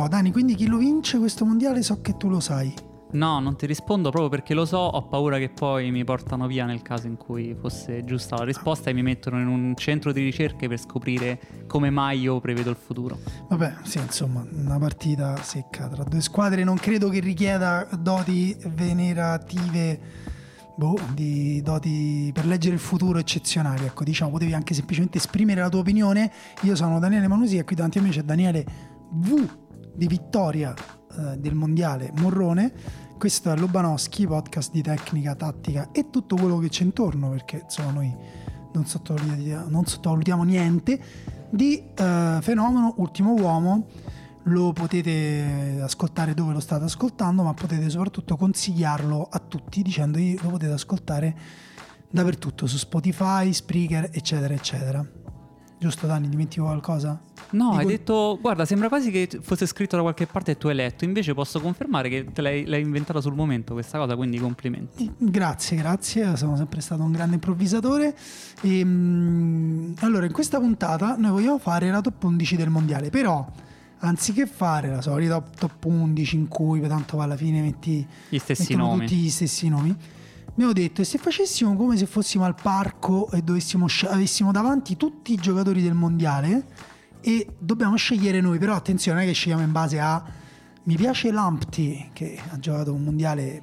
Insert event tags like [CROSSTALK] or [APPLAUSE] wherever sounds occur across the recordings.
Oh, Dani, quindi chi lo vince questo mondiale so che tu lo sai. No, non ti rispondo proprio perché lo so, ho paura che poi mi portano via nel caso in cui fosse giusta la risposta e mi mettono in un centro di ricerche per scoprire come mai io prevedo il futuro. Vabbè, sì, insomma, una partita secca tra due squadre non credo che richieda doti venerative. Boh, di doti per leggere il futuro eccezionali. Ecco, diciamo, potevi anche semplicemente esprimere la tua opinione. Io sono Daniele Manusi e qui davanti a me c'è Daniele V di Vittoria eh, del mondiale Morrone. Questo è Lobanowski, podcast di tecnica, tattica e tutto quello che c'è intorno, perché insomma noi non sottovalutiamo, non sottovalutiamo niente di eh, fenomeno Ultimo Uomo. Lo potete ascoltare dove lo state ascoltando, ma potete soprattutto consigliarlo a tutti dicendogli lo potete ascoltare dappertutto, su Spotify, Spreaker, eccetera, eccetera. Giusto Dani, dimentico qualcosa? No, hai detto, guarda, sembra quasi che fosse scritto da qualche parte e tu hai letto, invece posso confermare che te l'hai, l'hai inventata sul momento questa cosa, quindi complimenti. Grazie, grazie, sono sempre stato un grande improvvisatore. E, mm, allora, in questa puntata noi vogliamo fare la top 11 del mondiale, però anziché fare la solita top 11 in cui tanto alla fine metti Gli stessi nomi. tutti gli stessi nomi, abbiamo detto e se facessimo come se fossimo al parco e dovessimo avessimo davanti tutti i giocatori del mondiale e dobbiamo scegliere noi, però attenzione, non è che scegliamo in base a mi piace Lamptey che ha giocato un mondiale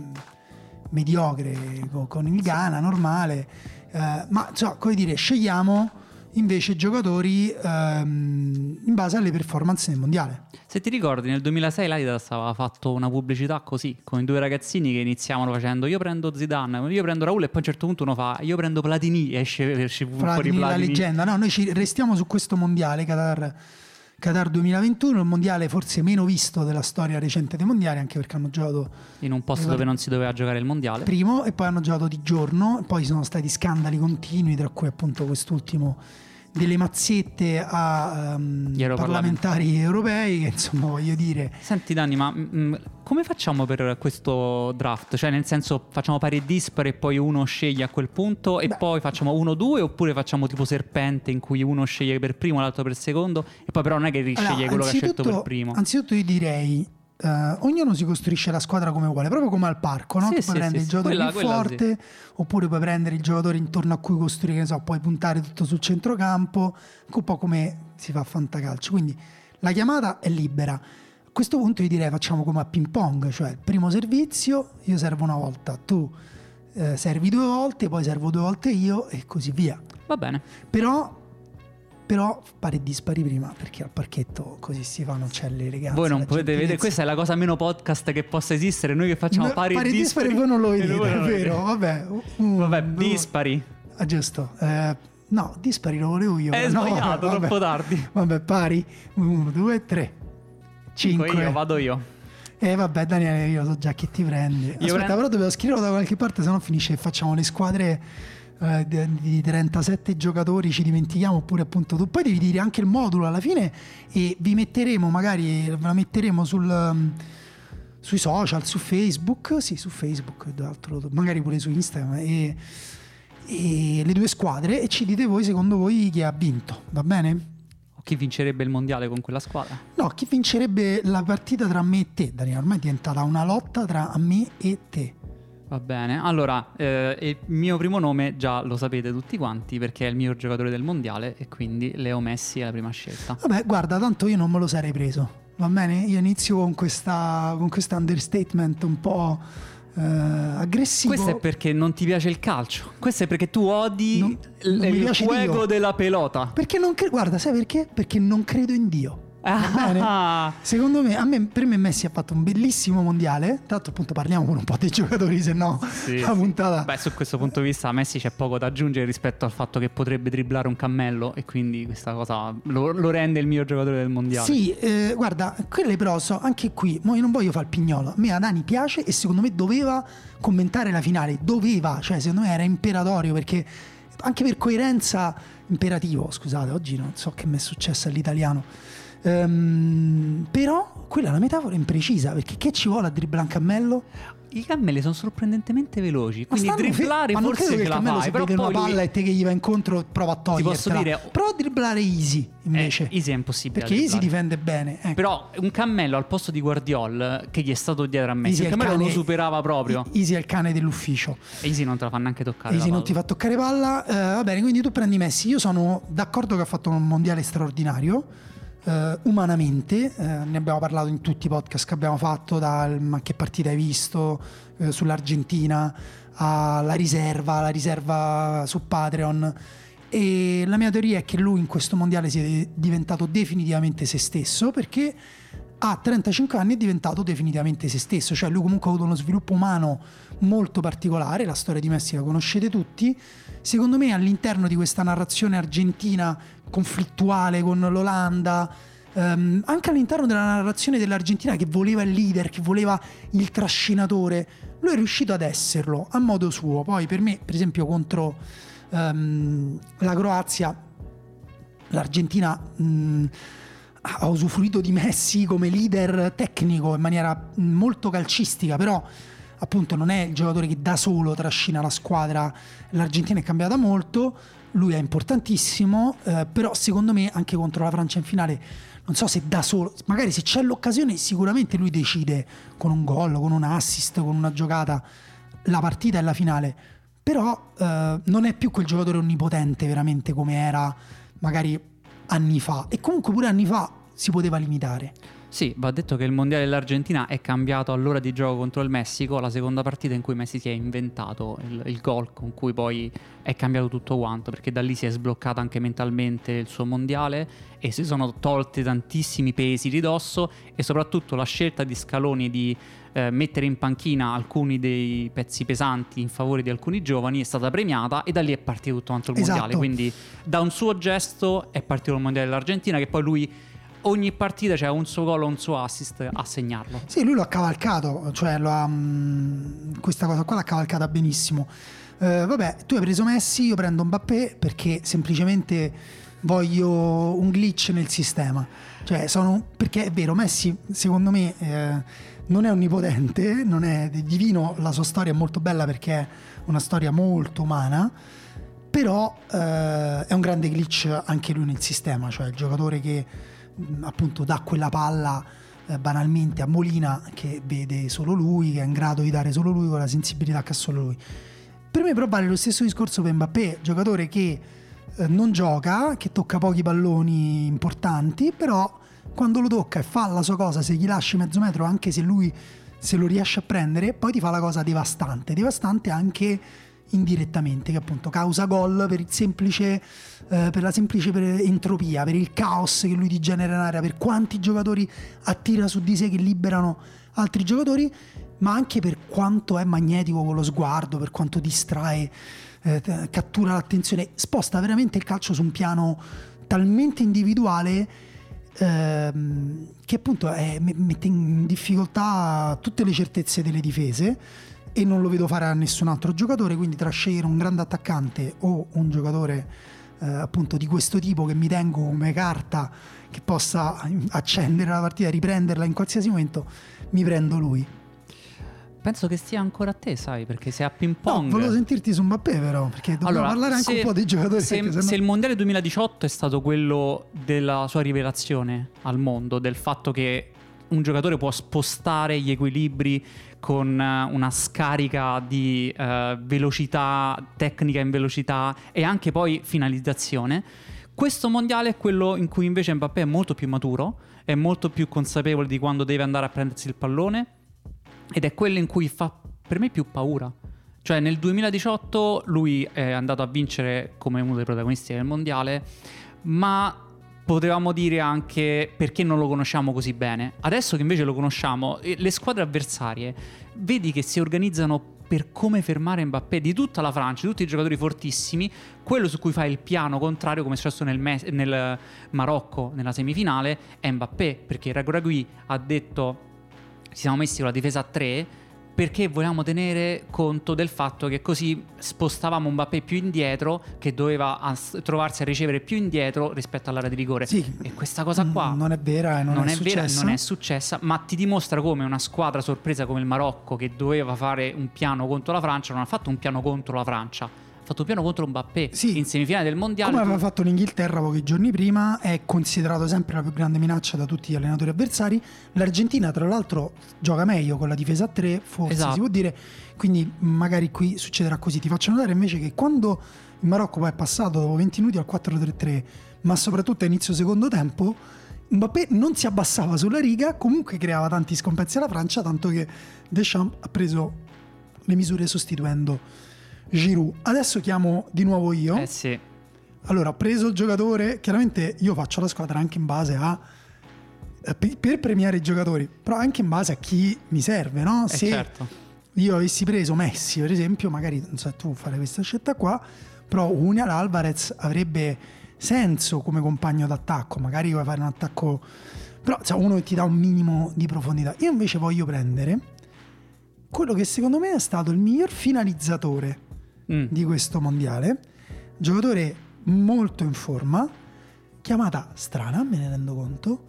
mediocre co- con il Ghana, normale, eh, ma insomma, come dire, scegliamo invece giocatori ehm, in base alle performance nel mondiale. Se ti ricordi, nel 2006 l'Adidas aveva fatto una pubblicità così, con i due ragazzini che iniziavano facendo io prendo Zidane, io prendo Raul e poi a un certo punto uno fa io prendo Platini e esce, esce fuori Platini, la Platini. leggenda. No, noi ci restiamo su questo mondiale Qatar, Qatar 2021, il mondiale forse meno visto della storia recente dei mondiali, anche perché hanno giocato In un posto dove non si doveva giocare il mondiale. primo e poi hanno giocato di giorno, poi sono stati scandali continui, tra cui appunto quest'ultimo delle mazzette a europarlamenti. parlamentari europei, che insomma voglio dire... Senti Dani, ma mm, come facciamo per questo draft? Cioè nel senso facciamo pari e dispari e poi uno sceglie a quel punto e Beh. poi facciamo uno due oppure facciamo tipo serpente in cui uno sceglie per primo, l'altro per secondo e poi però non è che Allora, quello che ha scelto per primo. Anzitutto io direi, eh, ognuno si costruisce la squadra come vuole, proprio come al parco, no? Sì, tu sì, puoi prendere sì, il giocatore Quella- più quella forte, oppure puoi prendere il giocatore intorno a cui costruire, che ne so, puoi puntare tutto sul centrocampo, un po' come si fa a fantacalcio. Quindi la chiamata è libera. A questo punto io direi facciamo come a ping pong, cioè il primo servizio, io servo una volta, tu eh, servi due volte, poi servo due volte io e così via. Va bene. Però, però pari e dispari prima, perché al parchetto così si fa, non c'è l'eleganza. Voi non potete vedere, questa è la cosa meno podcast che possa esistere. Noi che facciamo No, pari, pari e e dispari. dispari voi non lo [LAUGHS] e vedete, è vero, vabbè. un, Vabbè, due- dispari. Ah, giusto. Eh, no, dispari lo volevo io. È no, sbagliato, vabbè. troppo tardi. Vabbè, pari. Uno, due, tre. Dico Cinque. Io, vado io. Eh vabbè Daniele, io so già che ti prendi. Aspetta, prendo- però dovevo scriverlo da qualche parte, sennò finisce che facciamo le squadre eh, di, di 37 giocatori, ci dimentichiamo, oppure appunto tu poi devi dire anche il modulo alla fine e vi metteremo, magari ve la metteremo sul, um, sui social, su Facebook, sì, su Facebook, magari pure su Instagram e, e le due squadre e ci dite voi secondo voi chi ha vinto, va bene? O chi vincerebbe il mondiale con quella squadra? No, chi vincerebbe la partita tra me e te, Daniele? Ormai è diventata una lotta tra me e te. Va bene, allora eh, il mio primo nome già lo sapete tutti quanti perché è il miglior giocatore del mondiale e quindi Leo Messi è la prima scelta. Vabbè, guarda, tanto io non me lo sarei preso. Va bene? Io inizio con questa con questo understatement un po' eh, aggressivo. Questo è perché non ti piace il calcio, questo è perché tu odi Non- il, non il fuego della pelota. Perché non cre- guarda, sai perché? Perché non credo in Dio. Ah, Secondo me, a me, per me Messi ha fatto un bellissimo mondiale. Tra l'altro, appunto, parliamo con un po' dei [LAUGHS] giocatori, se no Sì, la sì. puntata. Beh, su questo punto di vista a Messi c'è poco da aggiungere rispetto al fatto che potrebbe dribblare un cammello e quindi questa cosa lo, lo rende il miglior giocatore del mondiale. Sì, eh, guarda, quelle però so, anche qui, mo io non voglio fare il pignolo, a me Adani piace e secondo me doveva commentare la finale, doveva, cioè secondo me era imperatorio perché anche per coerenza imperativo, scusate, oggi non so che mi è successo all'italiano. Ehm, però quella è una metafora imprecisa perché che ci vuole a dribblare un cammello? I cammelli sono sorprendentemente veloci, quindi fe- dribblare ma non forse credo che ce il la cammello fai, però vede una poi lui- palla e te che gli va incontro prova a togliertela. posso dire- Prova a dribblare easy invece. Eh, Easy è impossibile. perché easy difende bene. ecco. Però un cammello al posto di Guardiol che gli è stato dietro a Messi, Easy il cammello lo cane- superava proprio. Easy è il cane dell'ufficio. Easy non te la fa neanche toccare. Easy non ti palla. fa toccare palla. Eh, va bene, quindi tu prendi Messi. Io sono d'accordo che ha fatto un mondiale straordinario. Eh, umanamente, eh, ne abbiamo parlato in tutti i podcast che abbiamo fatto, dal ma che partita hai visto eh, sull'Argentina alla riserva, la riserva su Patreon. E la mia teoria è che lui in questo mondiale sia diventato definitivamente se stesso perché a 35 anni è diventato definitivamente se stesso, cioè lui comunque ha avuto uno sviluppo umano molto particolare, la storia di Messi la conoscete tutti, secondo me all'interno di questa narrazione argentina conflittuale con l'Olanda, ehm, anche all'interno della narrazione dell'Argentina che voleva il leader, che voleva il trascinatore, lui è riuscito ad esserlo a modo suo, poi per me per esempio contro ehm, la Croazia l'Argentina mh, ha usufruito di Messi come leader tecnico in maniera molto calcistica, però appunto non è il giocatore che da solo trascina la squadra, l'Argentina è cambiata molto, lui è importantissimo, eh, però secondo me anche contro la Francia in finale, non so se da solo, magari se c'è l'occasione sicuramente lui decide con un gol, con un assist, con una giocata la partita e la finale, però eh, non è più quel giocatore onnipotente veramente come era magari anni fa e comunque pure anni fa si poteva limitare. Sì, va detto che il mondiale dell'Argentina è cambiato all'ora di gioco contro il Messico, la seconda partita in cui Messi si è inventato il, il gol con cui poi è cambiato tutto quanto, perché da lì si è sbloccato anche mentalmente il suo mondiale e si sono tolti tantissimi pesi di dosso e soprattutto la scelta di Scaloni di eh, mettere in panchina alcuni dei pezzi pesanti in favore di alcuni giovani è stata premiata e da lì è partito tutto quanto il Esatto. mondiale, quindi da un suo gesto è partito il mondiale dell'Argentina che poi lui ogni partita c'è un suo gol o un suo assist a segnarlo. Sì, lui lo ha cavalcato, cioè ha, mh, questa cosa qua l'ha cavalcata benissimo. Eh, vabbè, tu hai preso Messi, io prendo Mbappé perché semplicemente voglio un glitch nel sistema. Cioè, sono, perché è vero, Messi secondo me eh, non è onnipotente, non è divino, la sua storia è molto bella perché è una storia molto umana, però eh, è un grande glitch anche lui nel sistema, cioè il giocatore che appunto dà quella palla eh, banalmente a Molina che vede solo lui, che è in grado di dare solo lui con la sensibilità che ha solo lui. Per me però vale lo stesso discorso per Mbappé, giocatore che eh, non gioca, che tocca pochi palloni importanti, però quando lo tocca e fa la sua cosa, se gli lasci mezzo metro, anche se lui se lo riesce a prendere, poi ti fa la cosa devastante, devastante anche indirettamente, che appunto causa gol per, semplice, eh, per la semplice entropia, per il caos che lui ti genera in area, per quanti giocatori attira su di sé che liberano altri giocatori, ma anche per quanto è magnetico con lo sguardo, per quanto distrae, eh, cattura l'attenzione, sposta veramente il calcio su un piano talmente individuale ehm, che appunto è- me- mette in difficoltà tutte le certezze delle difese e non lo vedo fare a nessun altro giocatore, quindi tra scegliere un grande attaccante o un giocatore eh, appunto di questo tipo che mi tengo come carta che possa accendere la partita, riprenderla in qualsiasi momento, mi prendo lui. Penso che stia ancora a te, sai, perché sei a ping No, pong. volevo sentirti su Mbappé però, perché dobbiamo parlare anche se- un po' dei giocatori. Se, sennò- se il mondiale 2018 è stato quello della sua rivelazione al mondo, del fatto che un giocatore può spostare gli equilibri con eh, una scarica di eh, velocità, tecnica in velocità e anche poi finalizzazione. Questo mondiale è quello in cui invece Mbappé è molto più maturo, è molto più consapevole di quando deve andare a prendersi il pallone ed è quello in cui fa per me più paura. Cioè nel 2018 lui è andato a vincere come uno dei protagonisti del mondiale, ma potevamo dire anche perché non lo conosciamo così bene. Adesso che invece lo conosciamo, eh, le squadre avversarie vedi che si organizzano per come fermare Mbappé di tutta la Francia, di tutti i giocatori fortissimi, quello su cui fa il piano contrario come è successo nel, Me- nel Marocco nella semifinale è Mbappé, perché Raguragui ha detto ci siamo messi con la difesa a 3 perché volevamo tenere conto del fatto che così spostavamo Mbappé più indietro, che doveva as- trovarsi a ricevere più indietro rispetto all'area di rigore. Sì. E questa cosa qua non è vera e non, non è, è, vera, successa. non è successa, ma ti dimostra come una squadra sorpresa come il Marocco, che doveva fare un piano contro la Francia, non ha fatto un piano contro la Francia fatto piano contro Mbappé Sì. in semifinale del mondiale. Come aveva fatto l'Inghilterra pochi giorni prima, è considerato sempre la più grande minaccia da tutti gli allenatori avversari. L'Argentina, tra l'altro, gioca meglio con la difesa a 3, forse Esatto. si può dire. Quindi magari qui succederà così. Ti faccio notare invece che quando il Marocco poi è passato dopo 20 minuti al 4-3-3, ma soprattutto a inizio secondo tempo, Mbappé non si abbassava sulla riga, comunque creava tanti scompensi alla Francia, tanto che Deschamps ha preso le misure sostituendo Giroud. Adesso chiamo di nuovo io. Eh sì. Allora, preso il giocatore, chiaramente io faccio la squadra anche in base a eh, per per premiare i giocatori, però anche in base a chi mi serve, no? Eh, Se certo. io avessi preso Messi, per esempio, magari non so tu fare questa scelta qua, però Unial Alvarez avrebbe senso come compagno d'attacco, magari vuoi fare un attacco però cioè, uno che ti dà un minimo di profondità. Io invece voglio prendere quello che secondo me è stato il miglior finalizzatore Mm. di questo mondiale, giocatore molto in forma, chiamata strana, me ne rendo conto,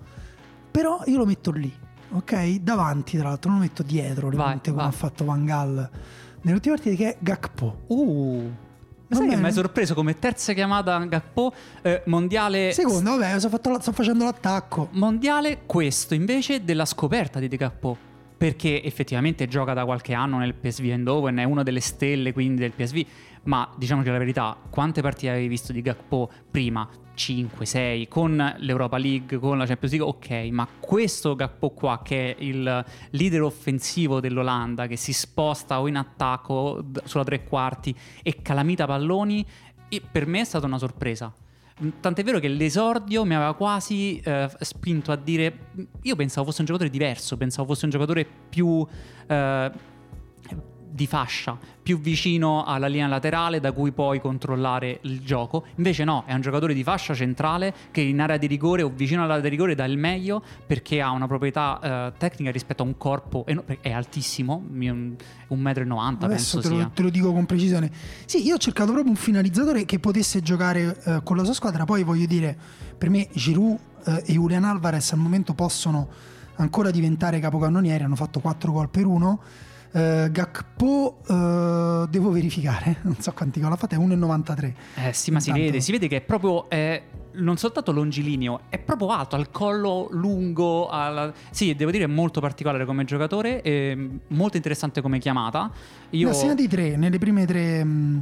però io lo metto lì, ok? Davanti, tra l'altro, non lo metto dietro, Vai, come ha fatto Van Gaal nelle ultime partite, che è Gakpo. Uh. Va Sai che bene. mi hai sorpreso come terza chiamata Gakpo eh, mondiale Secondo, vabbè, sto, la- sto facendo l'attacco. mondiale questo invece della scoperta di De Gakpo perché effettivamente gioca da qualche anno nel PSV Eindhoven è una delle stelle quindi del PSV ma diciamoci la verità quante partite avevi visto di Gakpo prima? 5, 6 con l'Europa League con la Champions League? Ok ma questo Gakpo qua che è il leader offensivo dell'Olanda che si sposta o in attacco sulla tre quarti e calamita palloni per me è stata una sorpresa Tant'è vero che l'esordio mi aveva quasi eh, spinto a dire: Io pensavo fosse un giocatore diverso, pensavo fosse un giocatore più eh, di fascia, più vicino alla linea laterale da cui puoi controllare il gioco. Invece no, è un giocatore di fascia centrale che in area di rigore o vicino all'area di rigore dà il meglio perché ha una proprietà eh, tecnica rispetto a un corpo E eno- è altissimo, 1,90 m. Adesso te lo, te lo, dico con precisione. Sì, io ho cercato proprio un finalizzatore che potesse giocare eh, con la sua squadra, poi voglio dire, per me Giroud eh, e Julian Alvarez al momento possono ancora diventare capocannonieri, hanno fatto 4 gol per 1 Uh, Gakpo uh, devo verificare, [LAUGHS] non so quanti gol ha fatto, è 1,93. Eh sì, ma Intanto... si vede, si vede che è proprio eh, non soltanto longilineo, è proprio alto, al collo lungo. Alla... Sì, devo dire è molto particolare come giocatore, ehm, molto interessante come chiamata. Io... Ne ha segnati tre nelle prime tre, mm,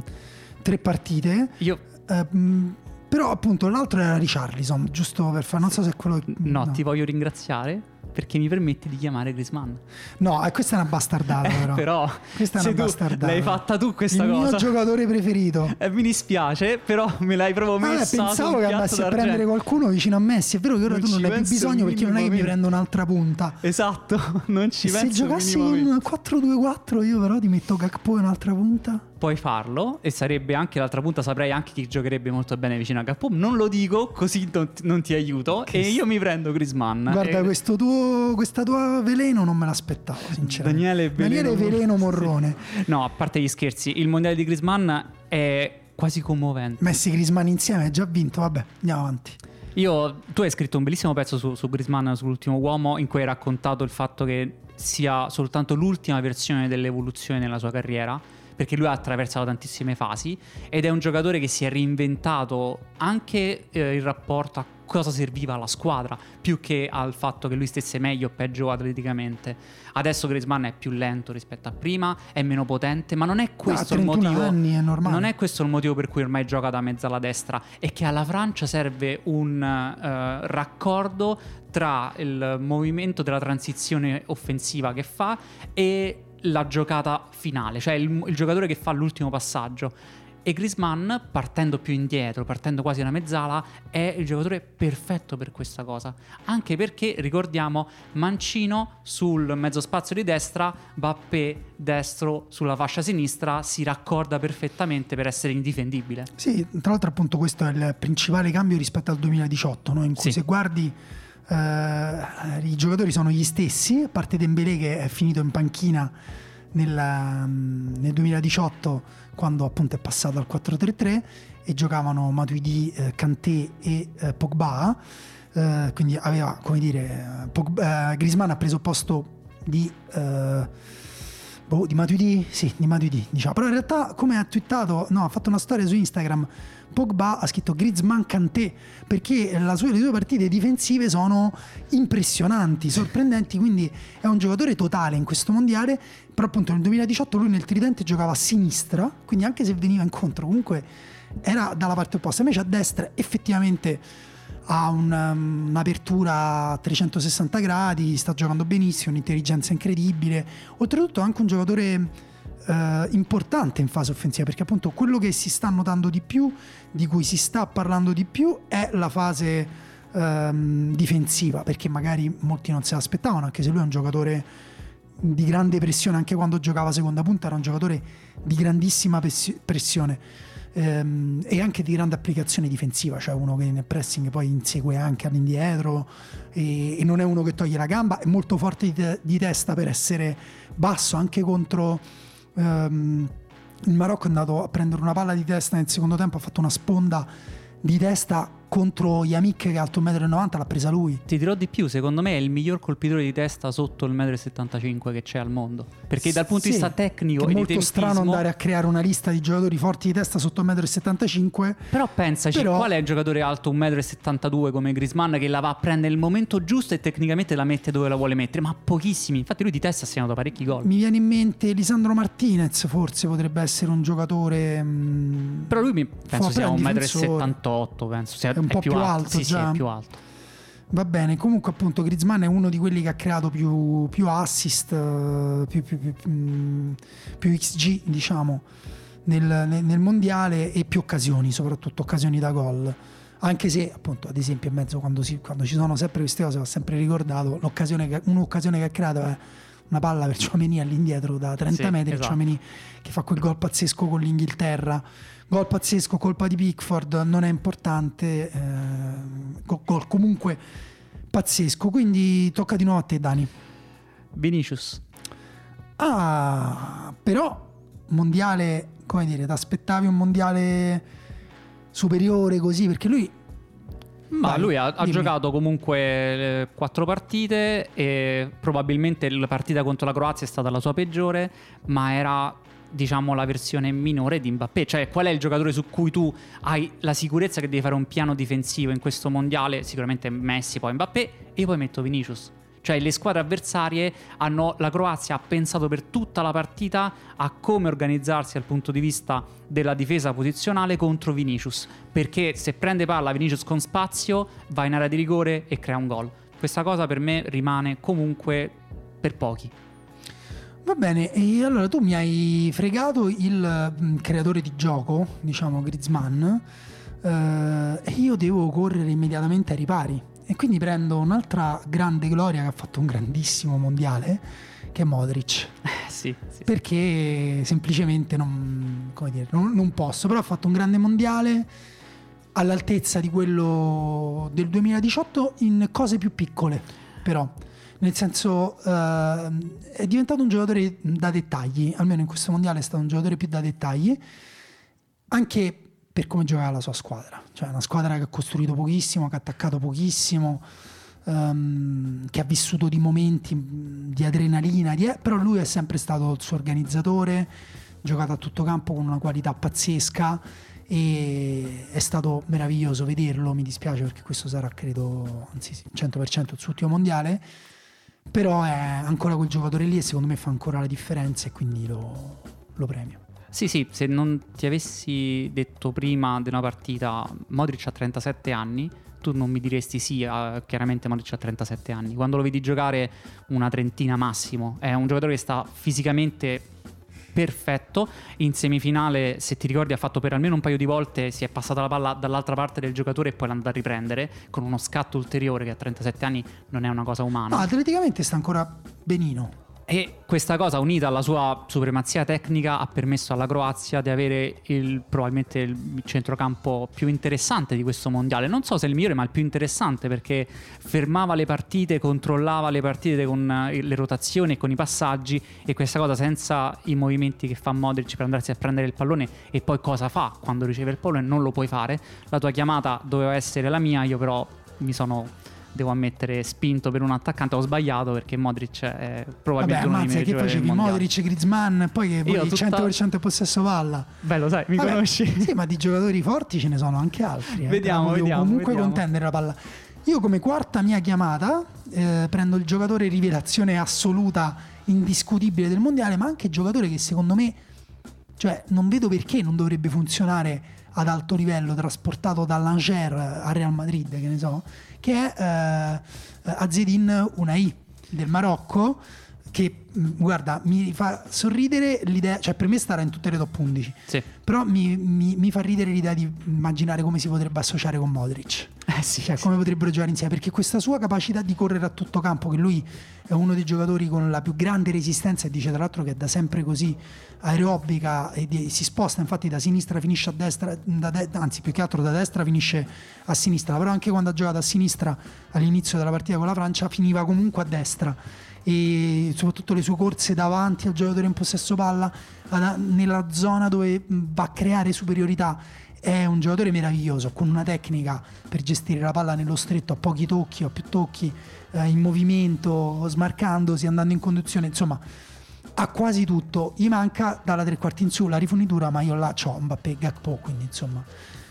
tre partite. Io... Uh, però appunto l'altro era Richarlison, giusto per fare, non so se è quello... No, no. ti voglio ringraziare perché mi permetti di chiamare Griezmann. No, eh, questa è una bastardata [LAUGHS] però. però Questa è se una bastardata. l'hai fatta tu questa Il cosa. mio giocatore preferito. [LAUGHS] Eh, mi dispiace, però me l'hai proprio Vabbè, messa pensavo sul che andassi a prendere qualcuno vicino a Messi. È vero che ora Non tu non ne hai più bisogno perché non è che mi prendo un'altra punta. Esatto, [LAUGHS] non ci E se penso giocassi minimamente. un 4-2-4 io però ti metto Gakpo in un'altra punta. Puoi farlo e sarebbe anche l'altra punta saprei anche chi giocherebbe molto bene vicino a Gakpo non lo dico così non ti, non ti aiuto Che e io mi prendo Griezmann Guarda, E- questo tuo, questa tua veleno non me l'aspettavo, sinceramente. Daniele Veleno, Daniele Veleno Morrone. no a parte gli scherzi il mondiale di Griezmann è quasi commovente Messi Grisman insieme, hai già vinto, vabbè, andiamo avanti. Io, tu hai scritto un bellissimo pezzo su, su Griezmann, sull'ultimo uomo, in cui hai raccontato il fatto che sia soltanto l'ultima versione dell'evoluzione nella sua carriera, perché lui ha attraversato tantissime fasi ed è un giocatore che si è reinventato anche eh, in rapporto a cosa serviva alla squadra, più che al fatto che lui stesse meglio o peggio atleticamente. Adesso Griezmann è più lento rispetto a prima, è meno potente, ma non è questo il 31 motivo. anni, è normale. Non è questo il motivo per cui ormai gioca da mezza alla destra, è che alla Francia serve un eh, raccordo tra il movimento della transizione offensiva che fa e la giocata finale, cioè il, il giocatore che fa l'ultimo passaggio. E Griezmann, partendo più indietro, partendo quasi da mezzala, è il giocatore perfetto per questa cosa. Anche perché, ricordiamo, Mancino sul mezzo spazio di destra, Bappé destro sulla fascia sinistra, si raccorda perfettamente per essere indifendibile. Sì, tra l'altro appunto questo è il principale cambio rispetto al 2018, no? in cui Sì. se guardi eh, i giocatori sono gli stessi, a parte Dembélé che è finito in panchina nel, mm, nel 2018 quando appunto è passato al 4-3-3 e giocavano Matuidi, eh, Kanté e eh, Pogba. Eh, quindi aveva, come dire, Pogba, eh, Griezmann ha preso posto di... Boh, di Matuidi? Sì, di Matuidi, diciamo. Però in realtà, come ha twittato, no, ha fatto una storia su Instagram, Pogba ha scritto Griezmann Kanté, perché sue, le sue partite difensive sono impressionanti, sorprendenti, quindi è un giocatore totale in questo mondiale, però appunto nel 2018 lui nel tridente giocava a sinistra, quindi anche se veniva incontro comunque era dalla parte opposta, invece a destra effettivamente ha un, um, un'apertura a 360 gradi, sta giocando benissimo, un'intelligenza incredibile, oltretutto anche un giocatore eh, importante in fase offensiva, perché appunto quello che si sta notando di più, di cui si sta parlando di più, è la fase ehm, difensiva, perché magari molti non se l'aspettavano, anche se lui è un giocatore di grande pressione, anche quando giocava seconda punta era un giocatore di grandissima pressione ehm, e anche di grande applicazione difensiva, cioè uno che nel pressing poi insegue anche all'indietro e, e non è uno che toglie la gamba, è molto forte di, di testa per essere basso anche contro... Ehm, il Marocco è andato a prendere una palla di testa nel secondo tempo, ha fatto una sponda di testa contro Yamik che è alto 1,90 m l'ha presa lui. Ti dirò di più, secondo me è il miglior colpitore di testa sotto il 1,75 m che c'è al mondo. Perché dal punto sì, di vista tecnico è molto strano andare a creare una lista di giocatori forti di testa sotto il 1,75 m. Però pensaci, Però... qual è il giocatore alto 1,72 m come Grisman che la va a prendere nel momento giusto e tecnicamente la mette dove la vuole mettere? Ma pochissimi. Infatti lui di testa ha segnato parecchi gol. Mi viene in mente Lisandro Martinez, forse potrebbe essere un giocatore... Mh, mm, Però lui mi penso sia 1,78 m, penso sia è un po' più, più alto sì, già. Sì, più alto. Va bene, comunque appunto Griezmann è uno di quelli che ha creato più, più assist, eh, più, più, mm, più, XG diciamo nel, nel, mondiale e più occasioni, soprattutto occasioni da gol. Anche se appunto ad esempio in mezzo quando, si, quando ci sono sempre queste cose va sempre ricordato l'occasione che, un'occasione che ha creato è una palla per Ciomeni all'indietro da 30 sì, metri, esatto. Ciomeni che fa quel gol pazzesco con l'Inghilterra Gol pazzesco, colpa di Pickford, non è importante, eh, gol comunque pazzesco. Quindi tocca di nuovo a te, Dani. Vinicius. Ah, però mondiale, come dire, ti aspettavi un mondiale superiore così? Perché lui ma Vai, lui ha, ha, giocato comunque eh, quattro partite e probabilmente la partita contro la Croazia è stata la sua peggiore, ma era diciamo la versione minore di Mbappé, cioè qual è il giocatore su cui tu hai la sicurezza che devi fare un piano difensivo in questo mondiale? Sicuramente Messi, poi Mbappé e poi metto Vinicius. Cioè le squadre avversarie hanno la Croazia ha pensato per tutta la partita a come organizzarsi dal punto di vista della difesa posizionale contro Vinicius, perché se prende palla Vinicius con spazio va in area di rigore e crea un gol. Questa cosa per me rimane comunque per pochi. Va bene, e allora tu mi hai fregato il mm, creatore di gioco, diciamo Griezmann, eh, e io devo correre immediatamente ai ripari. E quindi prendo un'altra grande gloria che ha fatto un grandissimo mondiale, che è Modric. Eh, sì, sì, Perché semplicemente non, dire, non, non posso, però ha fatto un grande mondiale all'altezza di quello del 2018 in cose più piccole, però. Nel senso eh, è diventato un giocatore da dettagli, almeno in questo mondiale è stato un giocatore più da dettagli, anche per come giocava la sua squadra, cioè una squadra che ha costruito pochissimo, che ha attaccato pochissimo, ehm, che ha vissuto di momenti di adrenalina, di, però lui è sempre stato il suo organizzatore, giocato a tutto campo con una qualità pazzesca e è stato meraviglioso vederlo, mi dispiace perché questo sarà credo, anzi sì, 100% il suo ultimo mondiale però è ancora quel giocatore lì e secondo me fa ancora la differenza e quindi lo, lo premio. Sì, sì, se non ti avessi detto prima di una partita Modric ha 37 anni, tu non mi diresti sì, uh, chiaramente Modric ha 37 anni. Quando lo vedi giocare una trentina massimo, è un giocatore che sta fisicamente perfetto. In semifinale, se ti ricordi, ha fatto per almeno un paio di volte, si è passata la palla dall'altra parte del giocatore e poi l'ha andata a riprendere con uno scatto ulteriore che a 37 anni non è una cosa umana. No, atleticamente sta ancora benino. E questa cosa, unita alla sua supremazia tecnica, ha permesso alla Croazia di avere il, probabilmente il centrocampo più interessante di questo mondiale. Non so se il migliore, ma il più interessante perché fermava le partite, controllava le partite con eh, le rotazioni e con i passaggi. E questa cosa senza i movimenti che fa Modric per andarsi a prendere il pallone e poi cosa fa quando riceve il pallone, non lo puoi fare. La tua chiamata doveva essere la mia, io però mi sono devo ammettere, spinto per un attaccante. Ho sbagliato perché Modric è probabilmente Vabbè, uno dei che facevi Modric, Griezmann, poi che vuoi tutta... 100% possesso palla. Bello, sai, mi Vabbè, conosci. Sì, ma di giocatori forti ce ne sono anche altri. Eh. [LAUGHS] Vediamo, vediamo. Comunque vediamo. contendere la palla. Io come quarta mia chiamata eh, prendo il giocatore rivelazione assoluta, indiscutibile del mondiale, ma anche giocatore che secondo me, cioè non vedo perché non dovrebbe funzionare ad alto livello, trasportato dall'Angers al Real Madrid, che ne so, che è eh, Azedin Unai del Marocco che mm, guarda mi fa sorridere l'idea cioè per me starà in tutte le top 11 sì. però mi, mi, mi, fa ridere l'idea di immaginare come si potrebbe associare con Modric eh sì, cioè come potrebbero giocare insieme? Perché questa sua capacità di correre a tutto campo che lui è uno dei giocatori con la più grande resistenza e dice tra l'altro che è da sempre così aerobica e di, si sposta infatti da sinistra finisce a destra de, anzi più che altro da destra finisce a sinistra. Però anche quando ha giocato a sinistra all'inizio della partita con la Francia finiva comunque a destra. E soprattutto le sue corse davanti al giocatore in possesso palla nella zona dove va a creare superiorità è un giocatore meraviglioso con una tecnica per gestire la palla nello stretto a pochi tocchi o più tocchi eh, in movimento smarcandosi andando in conduzione insomma ha quasi tutto gli manca dalla tre quarti in su la rifinitura ma io là ho Mbappé e Gakpo quindi insomma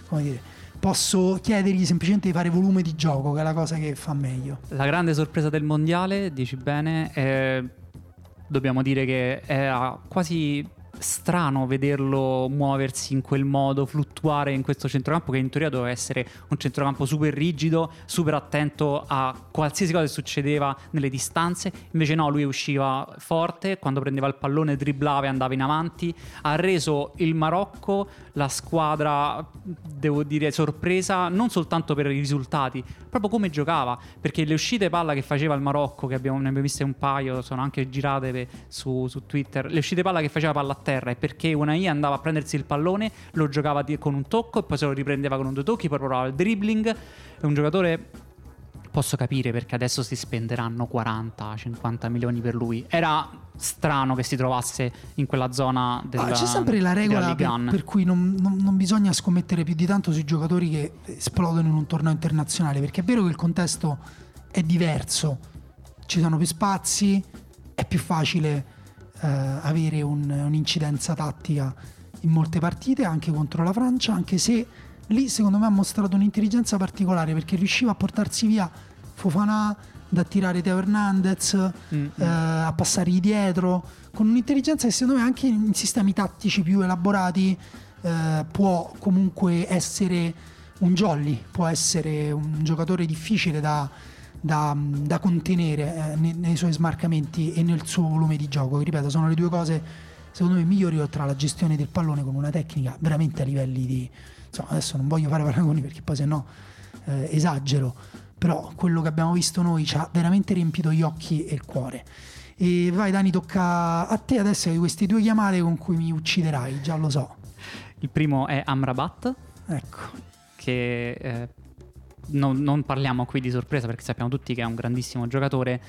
come dire posso chiedergli semplicemente di fare volume di gioco, che è la cosa che fa meglio. La grande sorpresa del mondiale, dici bene, è... dobbiamo dire che era quasi strano vederlo muoversi in quel modo, fluttuare in questo centrocampo che in teoria doveva essere un centrocampo super rigido, super attento a qualsiasi cosa succedeva nelle distanze. Invece no, lui usciva forte, quando prendeva il pallone dribblava e andava in avanti. Ha reso il Marocco la squadra, devo dire, sorpresa non soltanto per i risultati, proprio come giocava, perché le uscite palla che faceva il Marocco, che abbiamo, ne abbiamo viste un paio, sono anche girate su, su Twitter, le uscite palla che faceva palla terra è perché Unai andava a prendersi il pallone, lo giocava con un tocco e poi se lo riprendeva con un due tocchi, poi provava il dribbling. È un giocatore posso capire perché adesso si spenderanno 40-50 milioni per lui. Era strano che si trovasse in quella zona della ah, C'è sempre la regola per, per, cui non, non, non, bisogna scommettere più di tanto sui giocatori che esplodono in un torneo internazionale, perché è vero che il contesto è diverso, ci sono più spazi, è più facile eh, avere un, un'incidenza tattica in molte partite, anche contro la Francia, anche se lì secondo me ha mostrato un'intelligenza particolare perché riusciva a portarsi via Fofana da tirare Teo Hernandez, mm-hmm. eh, a passargli dietro, con un'intelligenza che secondo me anche in sistemi tattici più elaborati eh, può comunque essere un jolly, può essere un giocatore difficile da, da, da contenere eh, nei, nei, suoi smarcamenti e nel suo volume di gioco. Ripeto, sono le due cose secondo me migliori oltre alla gestione del pallone con una tecnica veramente a livelli di... Insomma, adesso non voglio fare paragoni perché poi se no eh, esagero, però quello che abbiamo visto noi ci ha veramente riempito gli occhi e il cuore. E vai Dani, tocca a te adesso di queste due chiamate con cui mi ucciderai, già lo so. Il primo è Amrabat. Ecco. Che eh, non, non, parliamo qui di sorpresa perché sappiamo tutti che è un grandissimo giocatore,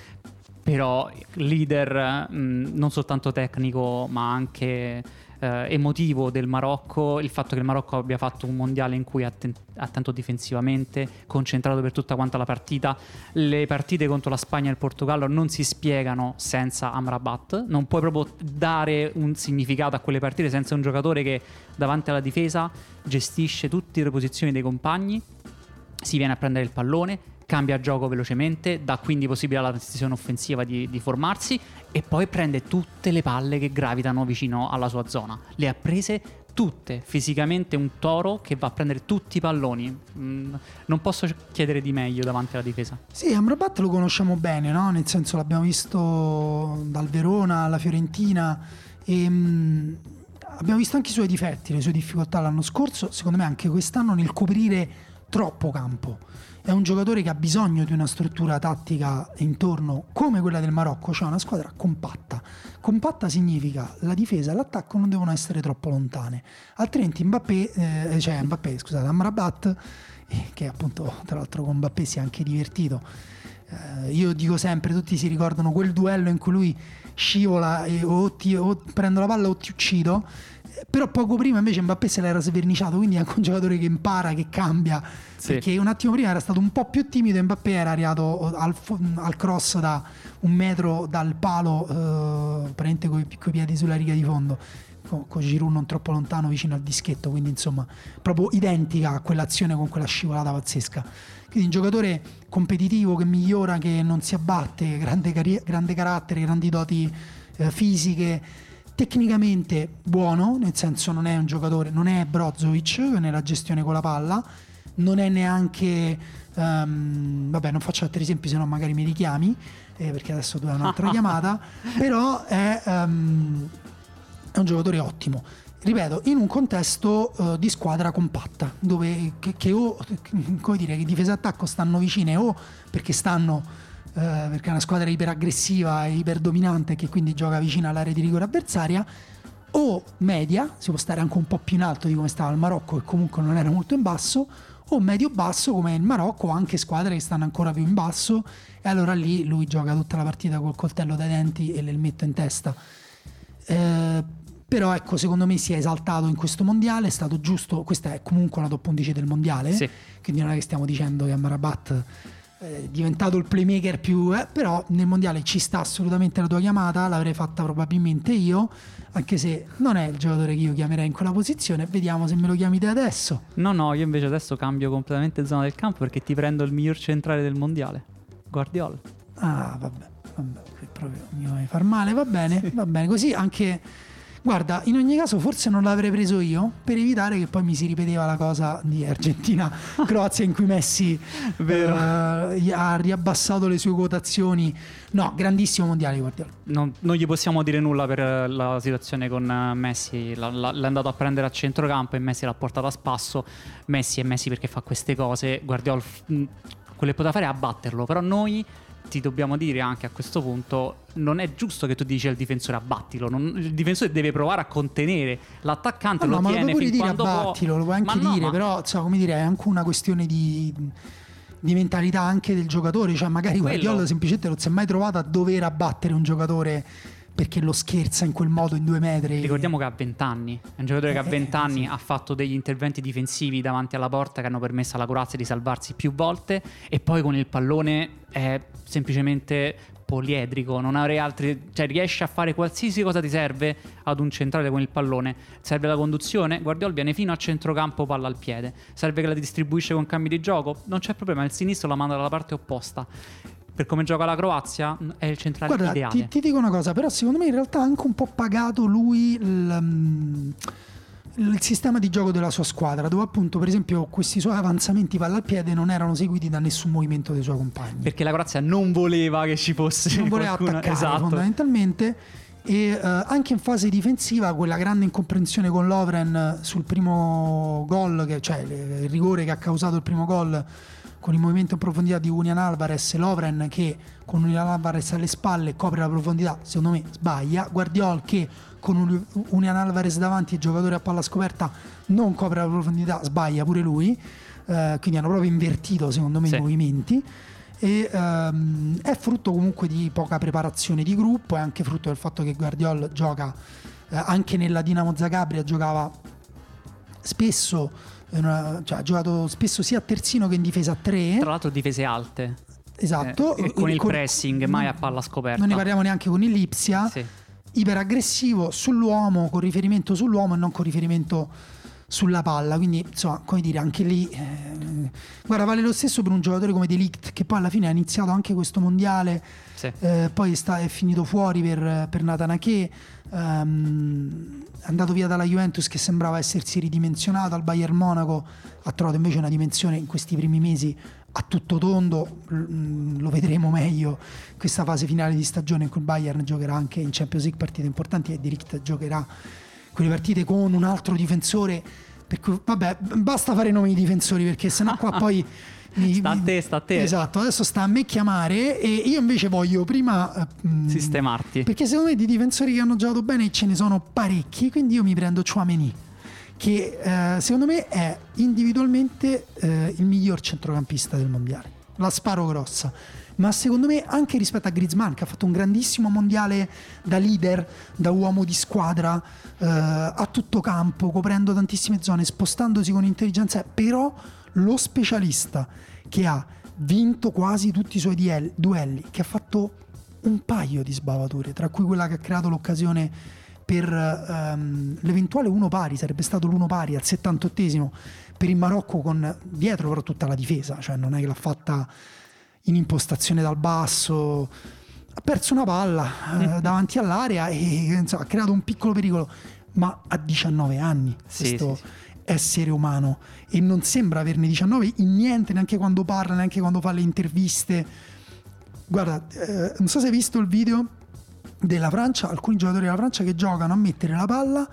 però leader mh, non soltanto tecnico ma anche eh, emotivo del Marocco, il fatto che il Marocco abbia fatto un mondiale in cui è atten- attento difensivamente, concentrato per tutta quanta la partita, le partite contro la Spagna e il Portogallo non si spiegano senza Amrabat, non puoi proprio dare un significato a quelle partite senza un giocatore che davanti alla difesa gestisce tutte le posizioni dei compagni si viene a prendere il pallone, cambia gioco velocemente, dà quindi possibilità alla transizione offensiva di, di, formarsi e poi prende tutte le palle che gravitano vicino alla sua zona. Le ha prese tutte, fisicamente un toro che va a prendere tutti i palloni. Mm, non posso chiedere di meglio davanti alla difesa. Sì, Amrabat lo conosciamo bene, no? nel senso l'abbiamo visto dal Verona alla Fiorentina e... Mm, abbiamo visto anche i suoi difetti, le sue difficoltà l'anno scorso, secondo me anche quest'anno nel coprire troppo campo. È un giocatore che ha bisogno di una struttura tattica intorno come quella del Marocco, cioè una squadra compatta. Compatta significa la difesa e l'attacco non devono essere troppo lontane, altrimenti Mbappé, eh, cioè Mbappé, scusate, Amrabat, eh, che appunto tra l'altro con Mbappé si è anche divertito. Eh, io dico sempre, tutti si ricordano quel duello in cui lui scivola e o, ti, o prendo la palla o ti uccido però poco prima invece Mbappé se l'era sverniciato, quindi è anche un giocatore che impara, che cambia, sì. perché un attimo prima era stato un po' più timido e Mbappé era arrivato al, al cross da un metro dal palo, eh, praticamente con i piedi sulla riga di fondo, con, con Giroud non troppo lontano vicino al dischetto, quindi insomma proprio identica a quell'azione con quella scivolata pazzesca. Quindi un giocatore competitivo che migliora, che non si abbatte, grande, grande carattere, grandi doti eh, fisiche tecnicamente buono, nel senso non è un giocatore, non è Brozovic nella gestione con la palla, non è neanche, um, vabbè non faccio altri esempi se no magari mi richiami, eh, perché adesso tu hai un'altra [LAUGHS] chiamata, però è, um, è, un giocatore ottimo. Ripeto, in un contesto uh, di squadra compatta, dove che, che o, come dire, che difesa e attacco stanno vicine o perché stanno perché è una squadra iperaggressiva e iperdominante che quindi gioca vicino all'area di rigore avversaria, o media, si può stare anche un po' più in alto di come stava il Marocco che comunque non era molto in basso, o medio-basso come il Marocco, anche squadre che stanno ancora più in basso e allora lì lui gioca tutta la partita col coltello dai denti e l'elmetto in testa. Eh, però ecco, secondo me si è esaltato in questo mondiale, è stato giusto, questa è comunque una top 11 del mondiale, sì. quindi non è che stiamo dicendo che Amarabat diventato il playmaker più, eh, però nel mondiale ci sta assolutamente la tua chiamata, l'avrei fatta probabilmente io, anche se non è il giocatore che io chiamerei in quella posizione, vediamo se me lo chiami te adesso. No, no, io invece adesso cambio completamente zona del campo perché ti prendo il miglior centrale del mondiale, Guardiola. Ah, vabbè, vabbè, proprio mi vuoi far male, va bene, sì. va bene, così anche Guarda, in ogni caso forse non l'avrei preso io per evitare che poi mi si ripeteva la cosa di Argentina-Croazia [LAUGHS] in cui Messi eh, ha riabbassato le sue quotazioni. No, grandissimo mondiale Guardiola. Non, non, gli possiamo dire nulla per la situazione con eh, Messi, l'ha, l'ha andato a prendere a centrocampo e Messi l'ha portato a spasso. Messi è Messi perché fa queste cose, Guardiola quello che poteva fare è abbatterlo, però noi ti dobbiamo dire anche a questo punto non è giusto che tu dici al difensore abbattilo non, il difensore deve provare a contenere l'attaccante no, lo no, tiene ma lo puoi dire abbattilo può. lo puoi anche ma dire no, però cioè, come dire è anche una questione di di mentalità anche del giocatore, cioè magari Guardiola semplicemente non si è mai trovato a dover abbattere un giocatore perché lo scherza in quel modo in due metri. Ricordiamo che ha 20 anni, è un giocatore che a 20 eh, anni sì. ha fatto degli interventi difensivi davanti alla porta che hanno permesso alla Croazia di salvarsi più volte e poi con il pallone è semplicemente poliedrico, non avrei altri, cioè riesce a fare qualsiasi cosa ti serve ad un centrale con il pallone. Serve la conduzione, Guardiola viene fino a centrocampo palla al piede. Serve che la distribuisce con cambi di gioco, non c'è problema, il sinistro la manda dalla parte opposta per come gioca la Croazia è il centrale Guarda, ideale. Ti, ti, dico una cosa, però secondo me in realtà ha anche un po' pagato lui il, mm, il, sistema di gioco della sua squadra, dove appunto per esempio questi suoi avanzamenti palla al piede non erano seguiti da nessun movimento dei suoi compagni. Perché la Croazia non voleva che ci fosse non voleva qualcuno. attaccare esatto. fondamentalmente e uh, anche in fase difensiva quella grande incomprensione con Lovren sul primo gol, cioè il rigore che ha causato il primo gol con il movimento in profondità di Unian Alvarez e Lovren che con Unian Alvarez alle spalle copre la profondità, secondo me sbaglia. Guardiol che con Unian Alvarez davanti e giocatore a palla scoperta non copre la profondità, sbaglia pure lui. Uh, quindi hanno proprio invertito secondo me sì. i movimenti e um, è frutto comunque di poca preparazione di gruppo è anche frutto del fatto che Guardiol gioca uh, anche nella Dinamo Zagabria giocava spesso una, cioè, ha giocato spesso sia a terzino che in difesa a tre. Tra l'altro difese alte. Esatto. Eh, con il con, pressing, mai a palla scoperta. Non ne parliamo neanche con il Lipsia. Sì. Iperaggressivo sull'uomo, con riferimento sull'uomo e non con riferimento sulla palla. Quindi, insomma, come dire, anche lì. Eh, guarda, vale lo stesso per un giocatore come Delict, che poi alla fine ha iniziato anche questo mondiale. Sì. Eh, poi sta, è finito fuori per, per Natanake. Um, è andato via dalla Juventus che sembrava essersi ridimensionato al Bayern Monaco ha trovato invece una dimensione in questi primi mesi a tutto tondo mm, lo vedremo meglio questa fase finale di stagione in cui il Bayern giocherà anche in Champions League partite importanti e Dirict giocherà quelle partite con un altro difensore Per cui, vabbè, basta fare nomi di difensori perché sennò qua [LAUGHS] poi... Mi, sta a te, sta a te. Esatto, adesso sta a me chiamare e io invece voglio prima... Mh, Sistemarti. Perché secondo me di difensori che hanno giocato bene ce ne sono parecchi, quindi io mi prendo Chouameni che eh, secondo me è individualmente eh, il miglior centrocampista del mondiale. La sparo grossa ma secondo me anche rispetto a Griezmann che ha fatto un grandissimo mondiale da leader, da uomo di squadra, eh, a tutto campo, coprendo tantissime zone, spostandosi con intelligenza, però lo specialista che ha vinto quasi tutti i suoi duelli, che ha fatto un paio di sbavature, tra cui quella che ha creato l'occasione per um, l'eventuale uno pari, sarebbe stato l'uno pari al 78esimo per il Marocco con dietro però tutta la difesa, cioè non è che l'ha fatta in impostazione dal basso, ha perso una palla eh, davanti all'area e insomma, ha creato un piccolo pericolo, ma ha 19 anni sì, questo sì, sì. essere umano e non sembra averne 19 in niente, neanche quando parla, neanche quando fa le interviste. Guarda, eh, non so se hai visto il video della Francia, alcuni giocatori della Francia che giocano a mettere la palla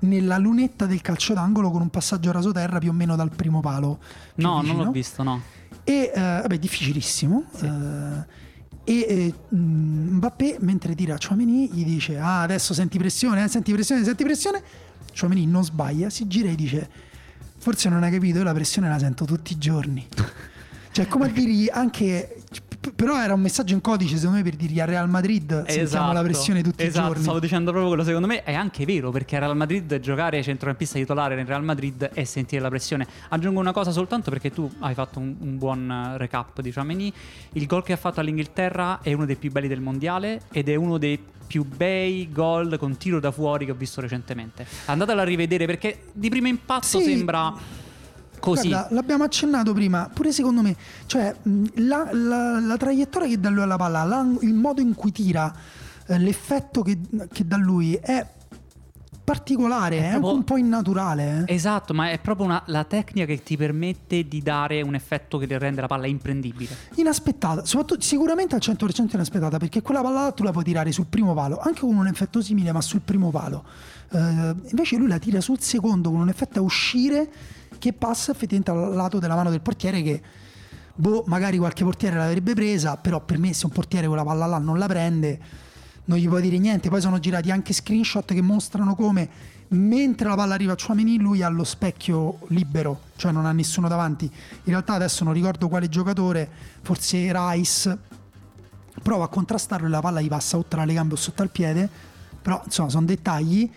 nella lunetta del calcio d'angolo con un passaggio rasoterra più o meno dal primo palo. No, vicino. non l'ho visto, no. E uh, vabbè, difficilissimo. Sì. Uh, e eh, Mbappé mentre tira a Chouameni gli dice ah adesso senti pressione eh, senti pressione senti pressione Chouameni non sbaglia si gira e dice forse non hai capito io la pressione la sento tutti i giorni [LAUGHS] cioè come a dirgli anche però era un messaggio in codice secondo me per dirgli a Real Madrid esatto, sentiamo la pressione tutti esatto, i giorni stavo dicendo proprio quello secondo me è anche vero perché a Real Madrid giocare centrocampista titolare nel Real Madrid è sentire la pressione. Aggiungo una cosa soltanto perché tu hai fatto un, un buon recap di Chamini il gol che ha fatto all'Inghilterra è uno dei più belli del mondiale ed è uno dei più bei gol con tiro da fuori che ho visto recentemente. Andatelo a rivedere perché di primo impatto sì. sembra così. Guarda, l'abbiamo accennato prima, pure secondo me, cioè la, la, la traiettoria che dà lui alla palla, la, il modo in cui tira, eh, l'effetto che, che dà lui è particolare, è, è proprio... un po' innaturale. Eh? Esatto, ma è proprio una, la tecnica che ti permette di dare un effetto che rende la palla imprendibile. Inaspettata, soprattutto sicuramente al 100% inaspettata, perché quella palla tu la puoi tirare sul primo palo, anche con un effetto simile, ma sul primo palo. Uh, invece lui la tira sul secondo con un effetto a uscire che passa effettivamente al lato della mano del portiere che boh, magari qualche portiere l'avrebbe presa, però per me se un portiere quella palla là non la prende, non gli puoi dire niente. Poi sono girati anche screenshot che mostrano come mentre la palla arriva a Chouameni lui ha lo specchio libero, cioè non ha nessuno davanti. In realtà adesso non ricordo quale giocatore, forse Rice, prova a contrastarlo e la palla gli passa o tra le gambe o sotto al piede, però insomma sono dettagli,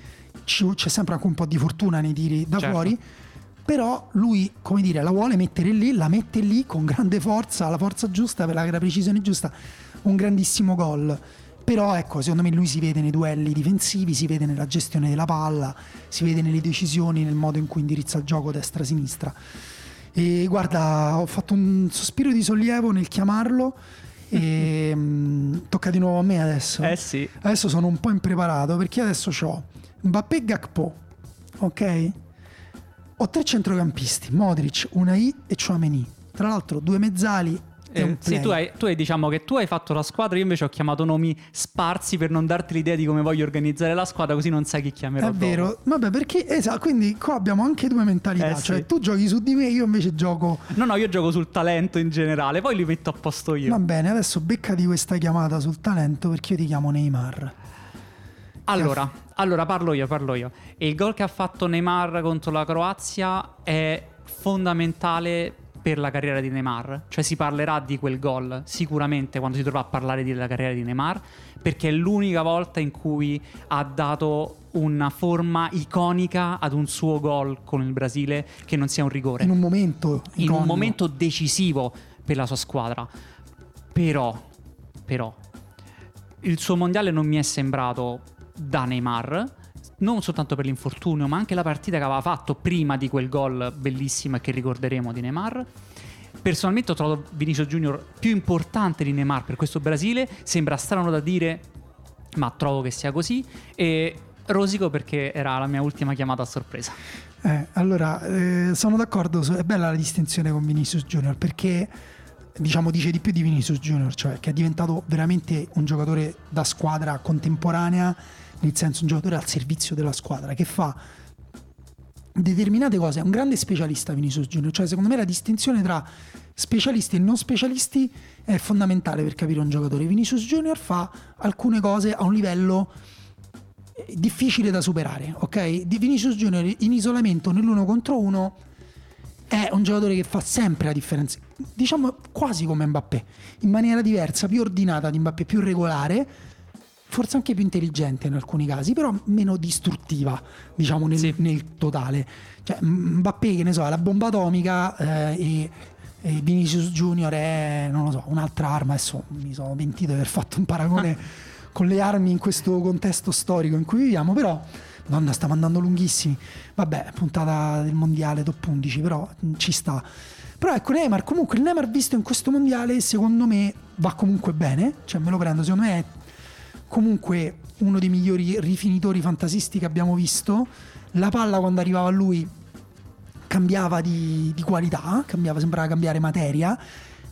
c'è sempre anche un po' di fortuna nei tiri da certo. fuori però lui, come dire, la vuole mettere lì, la mette lì con grande forza, la forza giusta, per la precisione giusta, un grandissimo gol. Però ecco, secondo me lui si vede nei duelli difensivi, si vede nella gestione della palla, si vede nelle decisioni, nel modo in cui indirizza il gioco destra-sinistra. E guarda, ho fatto un sospiro di sollievo nel chiamarlo e mh, [LAUGHS] mm, tocca di nuovo a me adesso. Eh sì. Adesso sono un po' impreparato perché adesso ho Mbappé Gakpo, ok? Ho tre centrocampisti, Modric, Unai e Chouameni. Tra l'altro due mezzali eh, sì, tu hai, tu hai, diciamo che tu hai fatto la squadra, io invece ho chiamato nomi sparsi per non darti l'idea di come voglio organizzare la squadra, così non sai chi chiamerò. È dopo. vero, vabbè, perché esatto, quindi qua abbiamo anche due mentalità, eh, cioè sì. tu giochi su di me, io invece gioco. No, no, io gioco sul talento in generale, poi li metto a posto io. Va bene, adesso beccati questa chiamata sul talento perché io ti chiamo Neymar. Allora, allora parlo io, parlo io. Il gol che ha fatto Neymar contro la Croazia è fondamentale per la carriera di Neymar, cioè si parlerà di quel gol sicuramente quando si dovrà parlare della carriera di Neymar, perché è l'unica volta in cui ha dato una forma iconica ad un suo gol con il Brasile che non sia un rigore. In un momento iconico. in un momento decisivo per la sua squadra. Però però il suo mondiale non mi è sembrato da Neymar, non soltanto per l'infortunio, ma anche la partita che aveva fatto prima di quel gol bellissimo che ricorderemo di Neymar. Personalmente ho trovato Vinicius Junior più importante di Neymar per questo Brasile, sembra strano da dire, ma trovo che sia così e rosico perché era la mia ultima chiamata a sorpresa. Eh, allora, eh, sono d'accordo, è bella la distinzione con Vinicius Junior perché diciamo dice di più di Vinicius Junior, cioè che è diventato veramente un giocatore da squadra contemporanea nel senso un giocatore al servizio della squadra che fa determinate cose, è un grande specialista Vinicius Junior, cioè secondo me la distinzione tra specialisti e non specialisti è fondamentale per capire un giocatore. Vinicius Junior fa alcune cose a un livello eh, difficile da superare, ok? Vinicius Junior in isolamento nell'uno contro uno è un giocatore che fa sempre la differenza, diciamo quasi come Mbappé, in maniera diversa, più ordinata di Mbappé, più regolare, forse anche più intelligente in alcuni casi, però meno distruttiva, diciamo nel, Sì. nel totale. Cioè Mbappé, che ne so, la bomba atomica eh, e, e Vinicius Junior è, non lo so, un'altra arma. Adesso mi sono pentito di aver fatto un paragone con le armi in questo contesto storico in cui viviamo, però... Madonna, stiamo andando lunghissimi. Vabbè, puntata del mondiale top 11, però mh, ci sta. Però ecco, Neymar, comunque il Neymar visto in questo mondiale, secondo me va comunque bene. Cioè, me lo prendo, secondo me è comunque uno dei migliori rifinitori fantasisti che abbiamo visto. La palla quando arrivava a lui cambiava di, di qualità, cambiava, sembrava cambiare materia.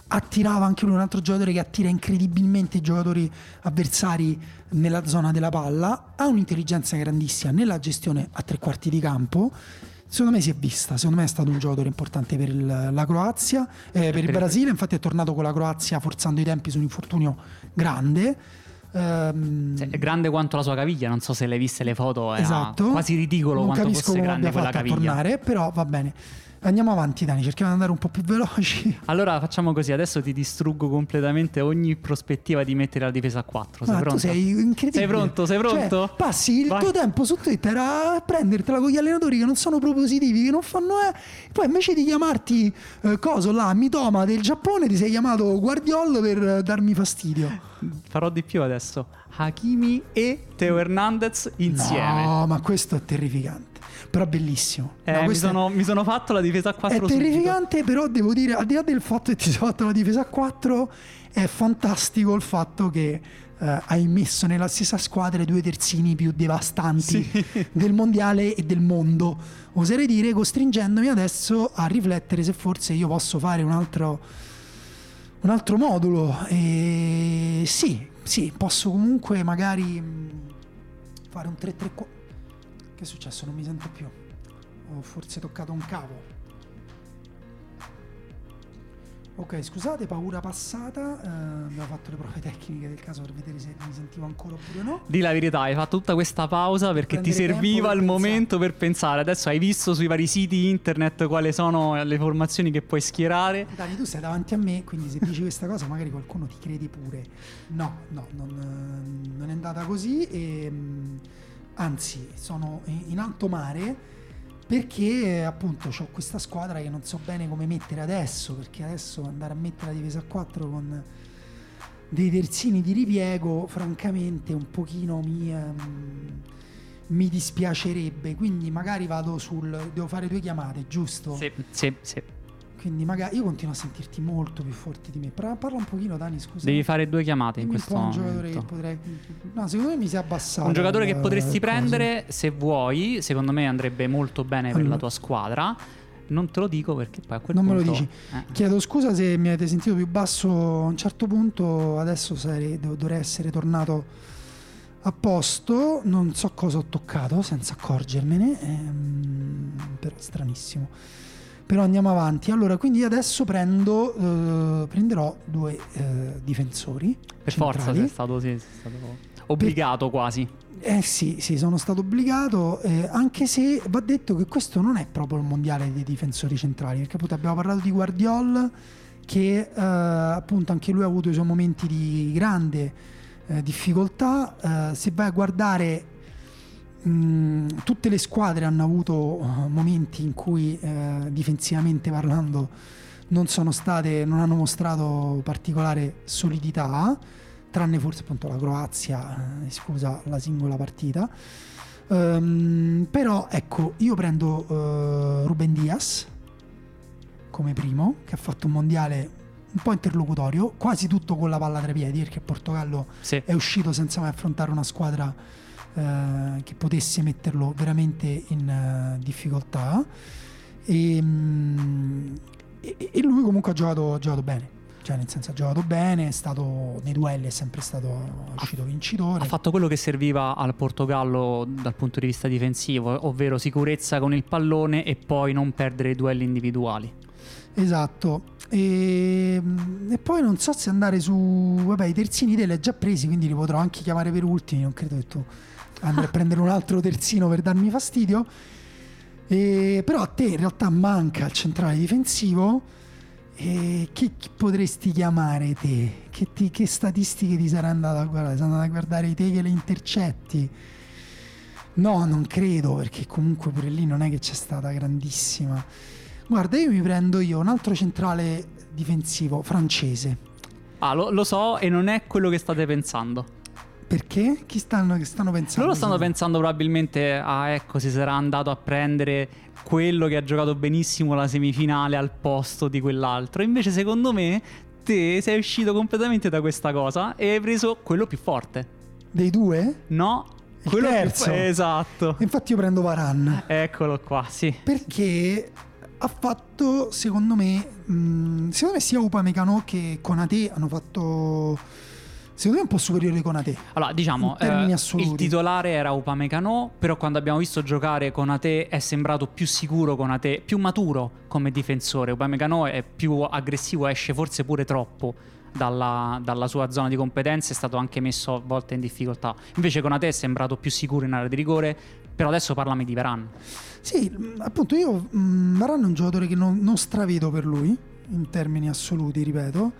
Attirava anche lui un altro giocatore che attira incredibilmente i giocatori avversari nella zona della palla. Ha un'intelligenza grandissima nella gestione a tre quarti di campo. Secondo me si è vista, secondo me è stato un giocatore importante per il- la Croazia, eh, per il Brasile, infatti è tornato con la Croazia forzando i tempi su un infortunio grande. Cioè, è grande quanto la sua caviglia, non so se le viste le foto, è esatto. quasi ridicolo non quanto fosse grande quella caviglia. tornare, però va bene. Andiamo avanti, Dani, cerchiamo di andare un po' più veloci. Allora facciamo così, adesso ti distruggo completamente ogni prospettiva di mettere la difesa a 4. Sei Ma pronto? sei incredibile. Sei pronto? Sei pronto? Cioè, passi il Vai. tuo tempo su Twitter a prendertela con gli allenatori che non sono propositivi, che non fanno eh. Poi invece di chiamarti eh, coso là, Mitoma del Giappone, ti sei chiamato Guardiol per eh, darmi fastidio. Farò di più adesso. Hakimi e Teo Hernandez insieme. No, ma questo è terrificante. Però bellissimo. Eh, No, mi, questo è- sono, mi sono fatto la difesa a 4 È terrificante, però devo dire, al di là del fatto che ti sei fatto la difesa a 4, è fantastico il fatto che eh, hai messo nella stessa squadra i due terzini più devastanti del mondiale e del mondo. Oserei dire, costringendomi adesso a riflettere se forse io posso fare un altro, un altro modulo. E sì, sì, posso comunque magari mh, fare un 3-3-4. Che è successo? Non mi sento più. Ho forse toccato un cavo. Ok, scusate, paura passata. eh, abbiamo fatto le prove tecniche del caso per vedere se mi sentivo ancora oppure no. Di la verità, hai fatto tutta questa pausa perché ti serviva il pensare. momento per pensare. Adesso hai visto sui vari siti internet quali sono le formazioni che puoi schierare. Dani, tu sei davanti a me, quindi se dici questa cosa magari qualcuno ti crede pure. No, no, non, non è andata così. E, mh, anzi, sono in alto mare perché appunto ho questa squadra che non so bene come mettere adesso, perché adesso andare a mettere la difesa a 4 con dei terzini di ripiego, francamente un pochino mi, ehm, mi dispiacerebbe, quindi magari vado sul... devo fare due chiamate, giusto? Sì, sì, sì. Quindi magari io continuo a sentirti molto più forte di me. Però parla un pochino, Dani, scusa. Devi fare due chiamate in questo po' un giocatore che momento. potrei. No, secondo me mi si è abbassato. Un giocatore che potresti il coso. prendere se vuoi, secondo me andrebbe molto bene per Allora. la tua squadra. Non te lo dico perché poi a quel Non me lo punto... dici. eh. Chiedo scusa se mi avete sentito più basso a un certo punto. Adesso sarei- dov- dovrei essere tornato a posto. Non so cosa ho toccato senza accorgermene. ehm, però stranissimo. Però andiamo avanti. Allora, quindi adesso prendo. eh, prenderò due eh, difensori. Per forza centrali. sei stato, sì, sei stato obbligato quasi. Eh sì, sì, sono stato obbligato, eh, anche se va detto che questo non è proprio il mondiale dei difensori centrali, perché appunto abbiamo parlato di Guardiol, che eh, appunto anche lui ha avuto i suoi momenti di grande eh, difficoltà. Eh, se vai a guardare mh, tutte le squadre hanno avuto eh, momenti in cui eh, difensivamente parlando non sono state, non hanno mostrato particolare solidità, tranne forse appunto la Croazia, eh, esclusa la singola partita. Ehm, però ecco, io prendo eh, Ruben Diaz come primo, che ha fatto un mondiale un po' interlocutorio, quasi tutto con la palla tra i piedi, perché il Portogallo Sì. è uscito senza mai affrontare una squadra eh, che potesse metterlo veramente in eh, difficoltà. E, mm, e- e lui comunque ha giocato, ha giocato bene. cioè nel senso ha giocato bene, è stato nei duelli è sempre stato uscito vincitore. Ha fatto quello che serviva al Portogallo dal punto di vista difensivo, ovvero sicurezza con il pallone e poi non perdere i duelli individuali. Esatto. E, e, poi non so se andare su. Vabbè, i terzini te li hai già presi, quindi li potrò anche chiamare per ultimi. Non credo che tu andrai a prendere un altro terzino per darmi fastidio. E, però a te in realtà manca il centrale difensivo. E chi, chi potresti chiamare te? Che, ti, che, statistiche ti sarai andato a guardare? Sei andato a guardare te che le intercetti? No, non credo, perché comunque pure lì non è che c'è stata grandissima. Guarda, io mi prendo io un altro centrale difensivo francese. Ah, lo, lo so e non è quello che state pensando. Perché? Chi stanno, stanno pensando? Loro stanno pensando probabilmente a ecco, si sarà andato a prendere quello che ha giocato benissimo la semifinale al posto di quell'altro. Invece, secondo me, te sei uscito completamente da questa cosa e hai preso quello più forte. Dei due? No, Il quello terzo. più Esatto. Infatti io prendo Varan. Eccolo qua, sì. Perché ha fatto, secondo me, mh, secondo me sia Upamecano che Conate hanno fatto secondo me un po' superiore con Ate. Allora, diciamo, eh, il titolare era Upamecano, però quando abbiamo visto giocare con Ate è sembrato più sicuro con Ate, più maturo come difensore. Upamecano è più aggressivo, esce forse pure troppo dalla, dalla sua zona di competenze, è stato anche messo a volte in difficoltà. Invece con Ate è sembrato più sicuro in area di rigore, però adesso parlami di Varane. Sì, mh, appunto io mh, Varane è un giocatore che non, non stravedo per lui, in termini assoluti, ripeto.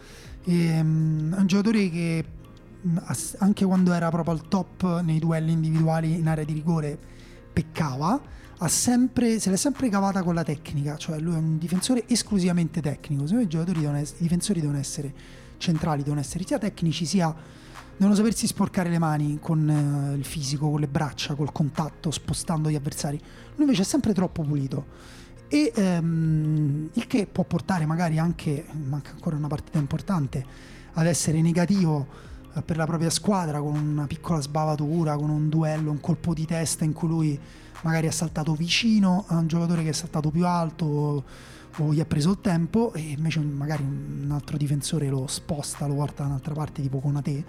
E, mh, è un giocatore che anche quando era proprio al top nei duelli individuali in area di rigore peccava, sempre, se l'è sempre cavata con la tecnica, cioè lui è un difensore esclusivamente tecnico. Secondo me i giocatori devono essere, i difensori devono essere centrali, devono essere sia tecnici sia devono sapersi sporcare le mani con eh, il fisico, con le braccia, col contatto, spostando gli avversari. Lui invece è sempre troppo pulito. E ehm, il che può portare magari anche, manca ancora una partita importante, ad essere negativo per la propria squadra con una piccola sbavatura, con un duello, un colpo di testa in cui lui magari è saltato vicino a un giocatore che è saltato più alto o, o gli ha preso il tempo e invece magari un altro difensore lo sposta, lo porta da un'altra parte tipo con te.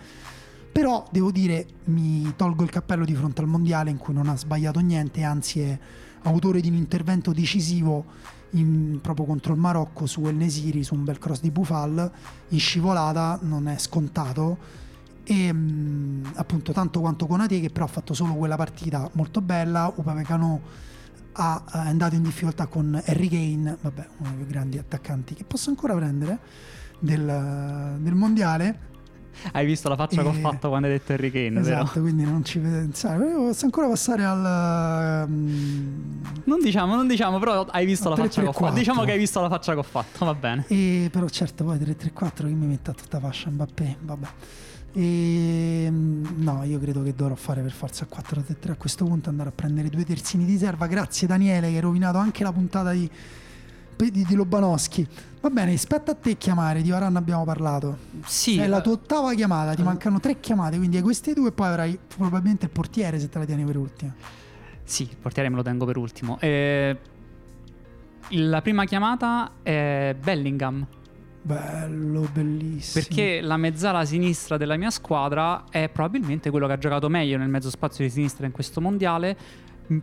Però devo dire, mi tolgo il cappello di fronte al mondiale in cui non ha sbagliato niente, anzi è autore di un intervento decisivo in- proprio contro il Marocco su El Nesiri, su un bel cross di Bufal, in scivolata, non è scontato. E mh, appunto tanto quanto Conate che però ha fatto solo quella partita molto bella, Upamecano ha, è andato in difficoltà con Harry Kane, vabbè, uno dei più grandi attaccanti che posso ancora prendere del, del mondiale. Hai visto la faccia che ho Eh, fatto quando hai detto Harry Kane, vero? Esatto, quindi non ci pensare. Posso ancora passare al. mm, Non diciamo, non diciamo, però hai visto la 3, faccia che ho 3, fatto. Diciamo 4. che hai visto la faccia che ho fatto, va bene. E però certo poi 3-3-4 che mi mette a tutta fascia Mbappé, vabbè. E, mm, no, io credo che dovrò fare per forza 4-3-3 a questo punto andare a prendere due terzini di serva. Grazie Daniele che hai rovinato anche la puntata di, di, di Lobanowski. Va bene, spetta a te chiamare, di Varane abbiamo parlato. Sì, È la tua ottava chiamata, ti mancano tre chiamate, quindi hai queste due e poi avrai probabilmente il portiere se te la tieni per ultima. Sì, il portiere me lo tengo per ultimo. Eh, la prima chiamata è Bellingham. Bello, bellissimo. Perché la mezzala sinistra della mia squadra è probabilmente quello che ha giocato meglio nel mezzo spazio di sinistra in questo mondiale.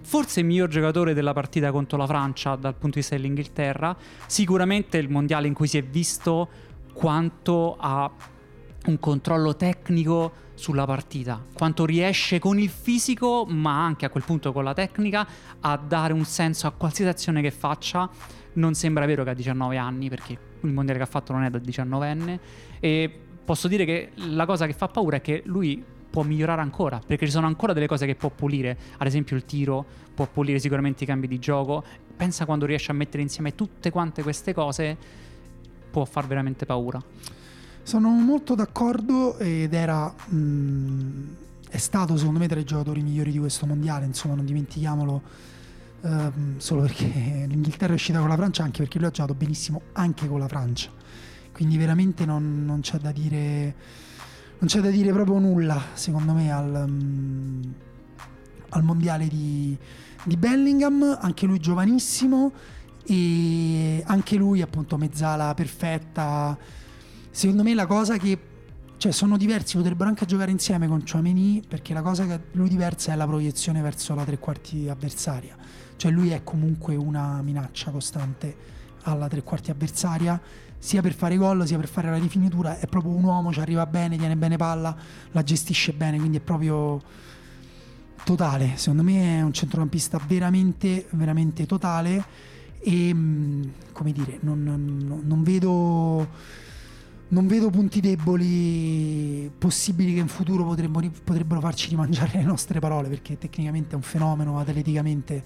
Forse il miglior giocatore della partita contro la Francia dal punto di vista dell'Inghilterra. Sicuramente il mondiale in cui si è visto quanto ha un controllo tecnico sulla partita, quanto riesce con il fisico, ma anche a quel punto con la tecnica, a dare un senso a qualsiasi azione che faccia. Non sembra vero che ha 19 anni, perché il mondiale che ha fatto non è da 19enne. E posso dire che la cosa che fa paura è che lui può migliorare ancora, perché ci sono ancora delle cose che può pulire, ad esempio il tiro, può pulire sicuramente i cambi di gioco. Pensa quando riesce a mettere insieme tutte quante queste cose, può far veramente paura. Sono molto d'accordo ed era. mh, è stato secondo me tra i giocatori migliori di questo mondiale, insomma, non dimentichiamolo. Ehm, solo perché [LAUGHS] l'Inghilterra è uscita con la Francia, anche perché lui ha giocato benissimo anche con la Francia. Quindi veramente non, non c'è da dire. Non c'è da dire proprio nulla, secondo me, al, mh, al mondiale di, di Bellingham, anche lui giovanissimo e anche lui appunto mezzala perfetta secondo me la cosa che cioè sono diversi, potrebbero anche giocare insieme con Chouameni perché la cosa che lui diversa è la proiezione verso la tre quarti avversaria. Cioè lui è comunque una minaccia costante alla tre quarti avversaria, sia per fare gol sia per fare la rifinitura. È proprio un uomo, ci arriva bene, tiene bene palla, la gestisce bene, quindi è proprio totale. Secondo me è un centrocampista veramente, veramente totale e mm, come dire, non, non, non vedo non vedo punti deboli possibili che in futuro potrebbero, potrebbero farci rimangiare le nostre parole perché tecnicamente è un fenomeno, atleticamente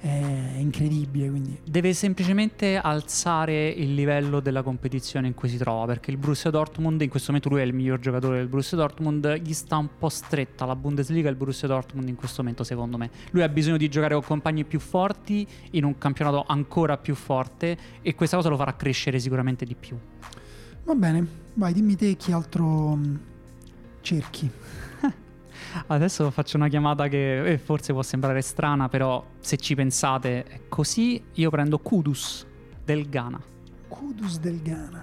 è incredibile. Quindi. Deve semplicemente alzare il livello della competizione in cui si trova perché il Borussia Dortmund, in questo momento lui è il miglior giocatore del Borussia Dortmund, gli sta un po' stretta la Bundesliga e il Borussia Dortmund in questo momento secondo me. Lui ha bisogno di giocare con compagni più forti in un campionato ancora più forte e questa cosa lo farà crescere sicuramente di più. Va bene, vai, dimmi te chi altro mm, cerchi. Adesso faccio una chiamata che eh, forse può sembrare strana, però se ci pensate è così. Io prendo Kudus del Ghana. Kudus del Ghana.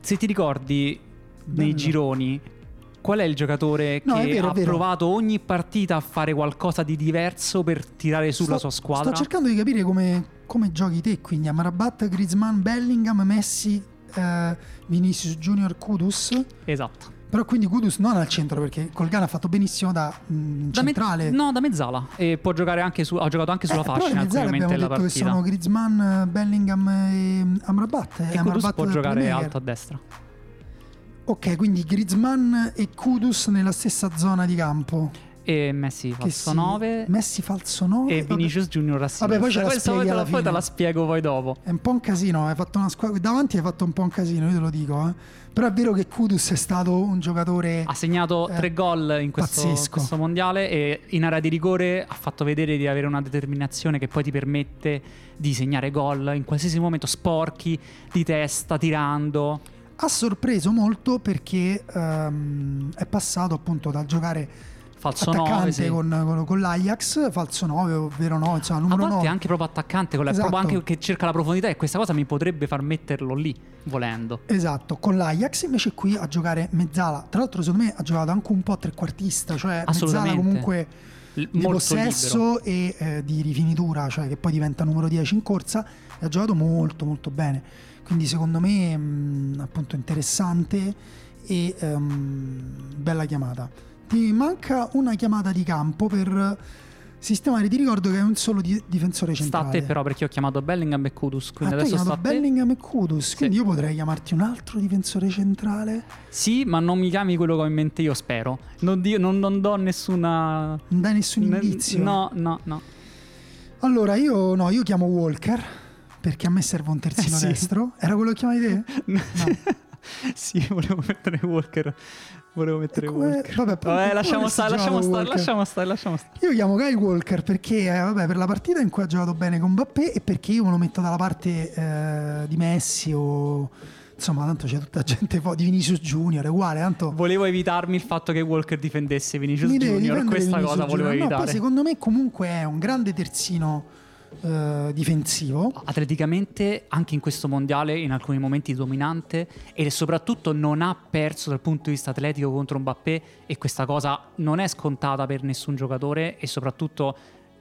Se ti ricordi Bello. nei gironi, qual è il giocatore no, che vero, ha provato ogni partita a fare qualcosa di diverso per tirare sulla sto, sua squadra? Sto cercando di capire come, come giochi te, quindi Amrabat, Griezmann, Bellingham, Messi, eh, Vinicius Junior Kudus. Esatto. Però quindi Kudus non al centro perché col Ghana ha fatto benissimo da, mh, mm, da centrale. Me- no, da mezzala. E può giocare anche su, ha giocato anche sulla eh, fascia momenti della partita. Che sono Griezmann, Bellingham e Amrabat. E, e Kudus può giocare alto a destra. Ok, quindi Griezmann e Kudus nella stessa zona di campo e Messi falso 9 Messi falso 9 e Vinicius. Junior a vabbè poi ce la Questa poi, poi te la spiego poi dopo. È un po' un casino hai fatto una squadra davanti hai fatto un po' un casino io te lo dico eh. però è vero che Kudus è stato un giocatore ha segnato eh, tre gol in questo, questo, mondiale e in area di rigore ha fatto vedere di avere una determinazione che poi ti permette di segnare gol in qualsiasi momento sporchi di testa tirando. Ha sorpreso molto perché um, è passato appunto dal giocare falso attaccante 9 sì. con, con, con, l'Ajax, falso 9, ovvero no, insomma, numero A volte 9. anche proprio attaccante, con la, esatto. proprio anche che cerca la profondità e questa cosa mi potrebbe far metterlo lì, volendo. Esatto, con l'Ajax invece qui a giocare mezzala. Tra l'altro secondo me ha giocato anche un po' trequartista, cioè mezzala comunque L- di possesso libero. e eh, di rifinitura, cioè che poi diventa numero 10 in corsa e ha giocato molto molto bene. Quindi secondo me mh, appunto interessante e um, bella chiamata ti manca una chiamata di campo per sistemare. Ti ricordo che è un solo di- difensore centrale. Sta a te però perché ho chiamato Bellingham e Kudus. Quindi ah, adesso sta a Bellingham e Kudus. Quindi sì. io potrei chiamarti un altro difensore centrale. Sì, ma non mi chiami quello che ho in mente io, spero. Non, di- non, non do nessuna. Non dai nessun indizio. No, no, no. Allora, io no, io chiamo Walker perché a me serve un terzino eh sì. destro. Era quello che chiamavi te? [LAUGHS] No. sì, volevo mettere Walker Volevo mettere come... Walker. Vabbè, vabbè lasciamo stare, lasciamo stare, lasciamo stare, lasciamo stare. Io chiamo Kyle Walker perché, eh, vabbè, per la partita in cui ha giocato bene con Mbappé e perché io me lo metto dalla parte eh, di Messi o insomma tanto c'è tutta gente [LAUGHS] di Vinicius Junior è uguale tanto volevo evitarmi il fatto che Walker difendesse Vinicius Junior questa Vinicius cosa volevo Junior. evitare no, poi secondo me comunque è un grande terzino eh, difensivo. Atleticamente, anche in questo mondiale, in alcuni momenti dominante e soprattutto non ha perso dal punto di vista atletico contro Mbappé e questa cosa non è scontata per nessun giocatore e soprattutto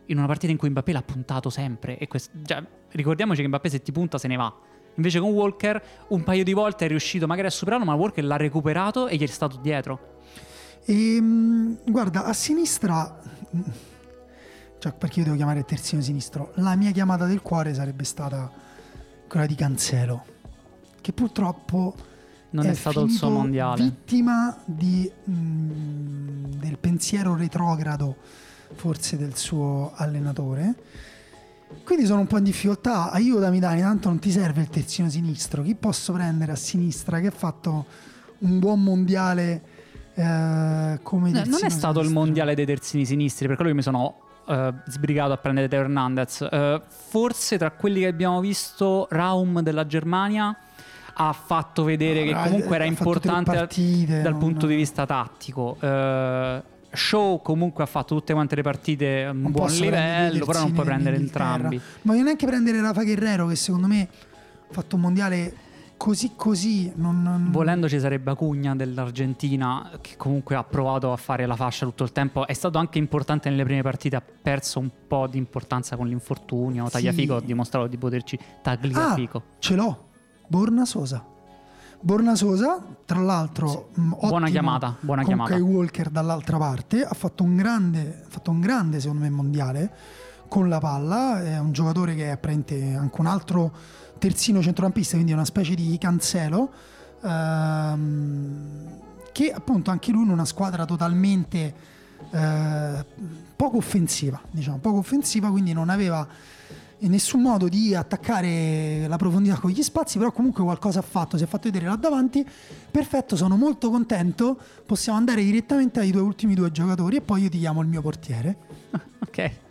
in una partita in cui Mbappé l'ha puntato sempre. E quest- già, ricordiamoci che Mbappé se ti punta se ne va. Invece con Walker un paio di volte è riuscito magari a superarlo, ma Walker l'ha recuperato e gli è stato dietro. E, ehm, guarda, a sinistra cioè perché io devo chiamare il terzino sinistro, la mia chiamata del cuore sarebbe stata quella di Cancelo, che purtroppo non è, è stato il suo mondiale. Vittima di, mh, mm, del pensiero retrogrado, forse del suo allenatore. Quindi sono un po' in difficoltà. Aiutami, Dani. Tanto non ti serve il terzino sinistro. Chi posso prendere a sinistra che ha fatto un buon mondiale eh, come no, Non è stato sinistro. il mondiale dei terzini sinistri, per quello che mi sono uh, sbrigato a prendere Teo Hernandez. Uh, forse tra quelli che abbiamo visto, Raum della Germania ha fatto vedere no, che comunque era importante partite, dal no, punto no. di vista tattico. Uh, Show comunque ha fatto tutte quante le partite a un buon livello, però non puoi prendere entrambi. Ma voglio neanche prendere Rafa Guerrero che secondo me ha fatto un mondiale così così non, non... Volendo ci sarebbe Acugna dell'Argentina che comunque ha provato a fare la fascia tutto il tempo. È stato anche importante nelle prime partite, ha perso un po' di importanza con l'infortunio. Sì. Tagliafico ha dimostrato di poterci tagliafico. Ah, ce l'ho. Borna Sosa. Borna Sosa, tra l'altro, mh, Buona ottimo chiamata, buona con chiamata. Kai Walker dall'altra parte, ha fatto un grande, ha fatto un grande secondo me mondiale con la palla, è un giocatore che è praticamente anche un altro terzino centrocampista, quindi una specie di cancelo, ehm, che appunto anche lui in una squadra totalmente eh, poco offensiva, diciamo, poco offensiva, quindi non aveva in nessun modo di attaccare la profondità con gli spazi, però comunque qualcosa ha fatto, si è fatto vedere là davanti. Perfetto, sono molto contento. Possiamo andare direttamente ai due ultimi due giocatori e poi io ti chiamo il mio portiere. [LAUGHS] Ok.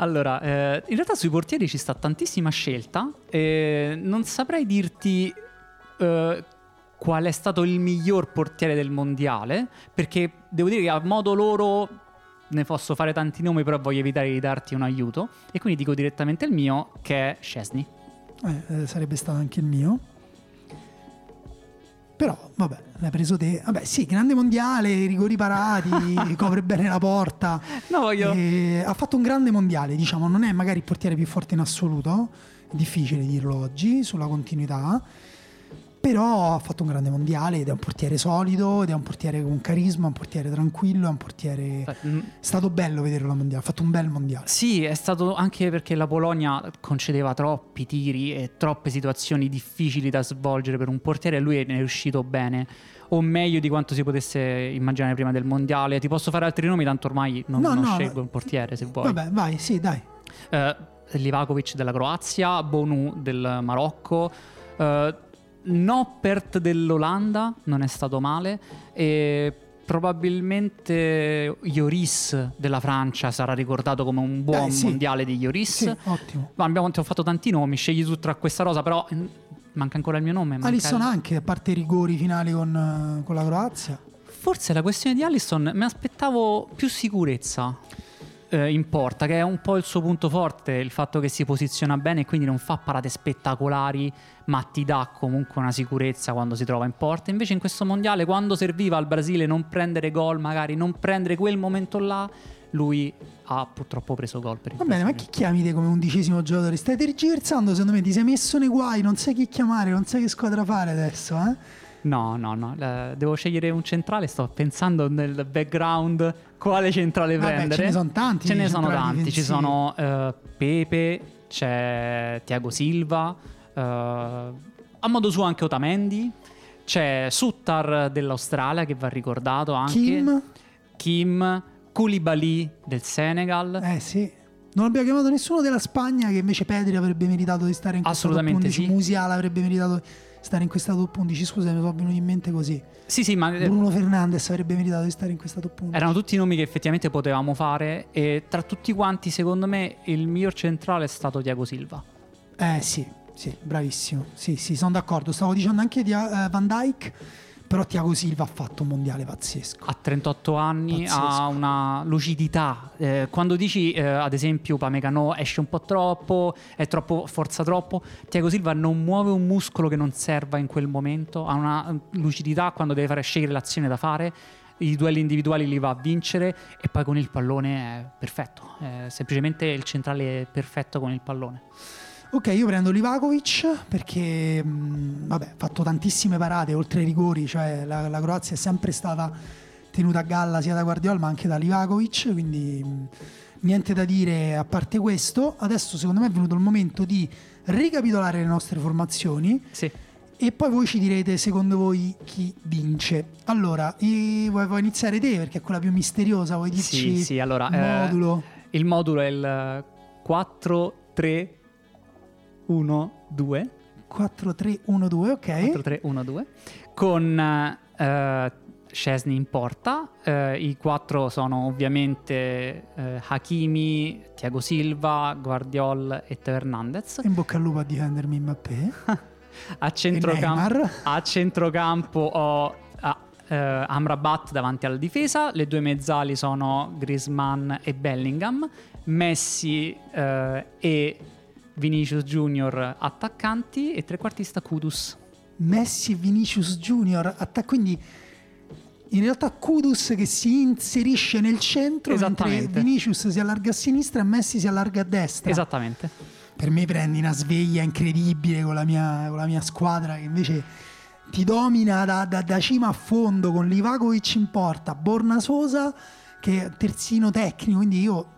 Allora, eh, in realtà sui portieri ci sta tantissima scelta. e non saprei dirti eh, qual è stato il miglior portiere del mondiale, perché devo dire che a modo loro ne posso fare tanti nomi, però voglio evitare di darti un aiuto. E quindi dico direttamente il mio, che è Scesni. Eh, eh, sarebbe stato anche il mio. Però, vabbè, l'hai preso te. Vabbè, sì, grande mondiale, rigori parati, [LAUGHS] copre bene la porta. No, voglio... E ha fatto un grande mondiale, diciamo, non è magari il portiere più forte in assoluto, è difficile dirlo oggi sulla continuità, però ha fatto un grande mondiale ed è un portiere solido, ed è un portiere con carisma, un portiere tranquillo, è un portiere... È Mm, stato bello vederlo al mondiale, ha fatto un bel mondiale. Sì, è stato anche perché la Polonia concedeva troppi tiri e troppe situazioni difficili da svolgere per un portiere e lui ne è uscito bene. O meglio di quanto si potesse immaginare prima del mondiale. Ti posso fare altri nomi, tanto ormai non, No, non no, scelgo un portiere se vuoi. Vabbè, vai, sì, dai. Eh, Livakovic della Croazia, Bonu del Marocco, eh, Noppert dell'Olanda, non è stato male, e probabilmente Lloris della Francia sarà ricordato come un buon Dai, sì. mondiale di Lloris. Sì, ottimo. Ma abbiamo ho fatto tanti nomi, scegli tu tra questa rosa, però mm, manca ancora il mio nome. Alisson il- anche, a parte i rigori finali con, con la Croazia. Forse la questione di Allison mi aspettavo più sicurezza eh, in porta, che è un po' il suo punto forte, il fatto che si posiziona bene e quindi non fa parate spettacolari, ma ti dà comunque una sicurezza quando si trova in porta. Invece in questo mondiale, quando serviva al Brasile non prendere gol, magari non prendere quel momento là, lui ha purtroppo preso gol per il Va bene, ma chi chiami te come undicesimo giocatore? Stai tergiversando, secondo me ti sei messo nei guai, non sai chi chiamare, non sai che squadra fare adesso, eh? No, no, no, eh, devo scegliere un centrale, sto pensando nel background quale centrale Vabbè, prendere. ce ne sono tanti Ce ne sono tanti, ci difensivi. sono eh, Pepe, c'è Tiago Silva, eh, a modo suo anche Otamendi, c'è Suttar dell'Australia che va ricordato anche, Kim? Kim, Koulibaly del Senegal. Eh sì. Non abbiamo chiamato nessuno della Spagna che invece Pedri avrebbe meritato di stare in questa top Assolutamente 11, sì. Musiala avrebbe meritato stare in questa top 11, scusa mi sono venuti in mente così. Sì, sì, ma eh, Bruno Fernandes avrebbe meritato di stare in questa top 11. erano tutti nomi che effettivamente potevamo fare e tra tutti quanti secondo me il miglior centrale è stato Tiago Silva. Eh sì, sì, bravissimo. Sì, sì, sono d'accordo. Stavo dicendo anche di eh, Van Dyke, però Tiago Silva ha fatto un mondiale pazzesco. ha 38 anni, Pazzesco. ha una lucidità. Eh, quando dici, eh, ad esempio, Pamecano esce un po' troppo, è troppo, forza troppo, Tiago Silva non muove un muscolo che non serva in quel momento, ha una lucidità quando deve fare scegliere l'azione da fare. I duelli individuali li va a vincere e poi con il pallone è perfetto. È semplicemente il centrale perfetto con il pallone. Ok, io prendo Livakovic perché mh, vabbè, ha fatto tantissime parate oltre ai rigori, cioè la, la Croazia è sempre stata tenuta a galla sia da Guardiola ma anche da Livakovic, quindi mh, niente da dire a parte questo. Adesso secondo me è venuto il momento di ricapitolare le nostre formazioni Sì. e poi voi ci direte secondo voi chi vince. Allora, eh, vuoi, iniziare te perché è quella più misteriosa, vuoi dirci Sì, sì, allora, il eh, modulo? Il modulo è il 4, 3, 1, 2. 4, 3, 1, 2, ok. 4-3-1-2 con eh, Szczesny in porta Eh, i quattro sono ovviamente eh, Hakimi, Thiago Silva, Guardiol e Teo Hernandez In bocca al lupo a difendermi Mbappé. [LAUGHS] a centrocampo, Neymar. a centrocampo ho ah, eh, Amrabat davanti alla difesa le due mezzali sono Griezmann e Bellingham Messi eh, e Vinicius Junior attaccanti e trequartista Kudus Messi e Vinicius Junior. Atta- quindi in realtà Kudus che si inserisce nel centro mentre. Vinicius si allarga a sinistra e Messi si allarga a destra. Esattamente. Per me prendi una sveglia incredibile con la mia, con la mia squadra che invece ti domina da, da- da cima a fondo con Livakovic in porta, Borna Sosa che è terzino tecnico, quindi io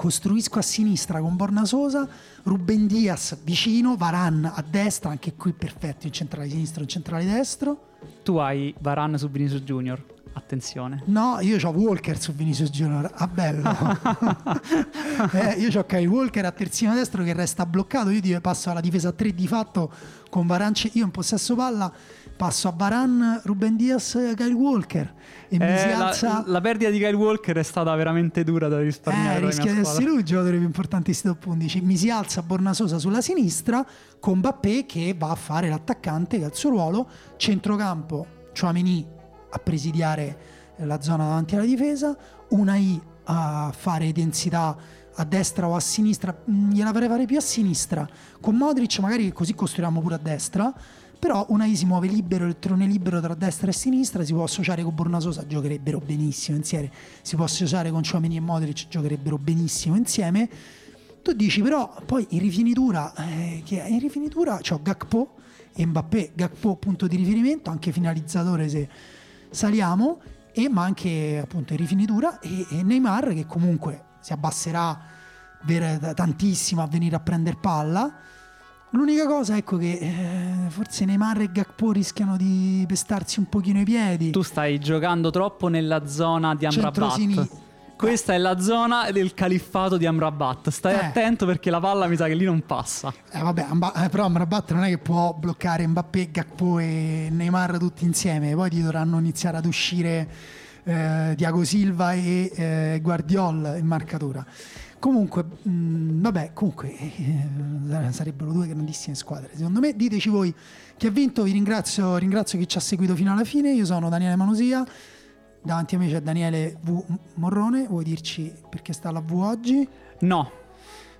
costruisco a sinistra con Borna Sosa, Ruben Diaz vicino, Varan a destra, anche qui perfetto, un centrale sinistro, un centrale destro. Tu hai Varane su Vinicius Junior. Attenzione. No, io ho Walker su Vinicius Junior. Ah, bello. [LAUGHS] Eh, io ho Kyle Walker a terzino destro che resta bloccato. Io passo alla difesa a 3 di fatto con Varan. Io in possesso palla passo a Varan, Ruben Diaz, Kyle Walker. E mi si Eh, la, alza. la perdita di Kyle Walker è stata veramente dura da risparmiare. Eh, rischia di essere lui il giocatore più importante di top 11. Mi si alza Bornasosa sulla sinistra con Mbappé che va a fare l'attaccante che ha il suo ruolo. Centrocampo, Chouameni a presidiare eh, la zona davanti alla difesa. Una I a fare densità a destra o a sinistra. Mm, Gliela farei fare più a sinistra. Con Modric magari così costruiamo pure a destra. Però una I si muove libero, il trone libero tra destra e sinistra, si può associare con Bornasosa, giocherebbero benissimo insieme, si può associare con Chouameni e Modric, giocherebbero benissimo insieme. Tu dici però poi in rifinitura, eh, in rifinitura c'ho Gakpo e Mbappé, Gakpo punto di riferimento, anche finalizzatore se saliamo, e, ma anche appunto in rifinitura. E, e Neymar che comunque si abbasserà ver- tantissimo a venire a prendere palla. L'unica cosa ecco che eh, forse Neymar e Gakpo rischiano di pestarsi un pochino i piedi. Tu stai giocando troppo nella zona di Amrabat. Questa è la zona del califfato di Amrabat. Stai Eh. attento perché la palla mi sa che lì non passa. Eh, vabbè, Amba- eh, però Amrabat non è che può bloccare Mbappé, Gakpo e Neymar tutti insieme, poi ti dovranno iniziare ad uscire eh, Diago Silva e eh, Guardiol in marcatura. Comunque, mh, vabbè, comunque eh, sarebbero due grandissime squadre. Secondo me, diteci voi chi ha vinto. Vi ringrazio, ringrazio chi ci ha seguito fino alla fine. Io sono Daniele Manosia. Davanti a me c'è Daniele V. Morrone. Vuoi dirci perché sta la V oggi? No,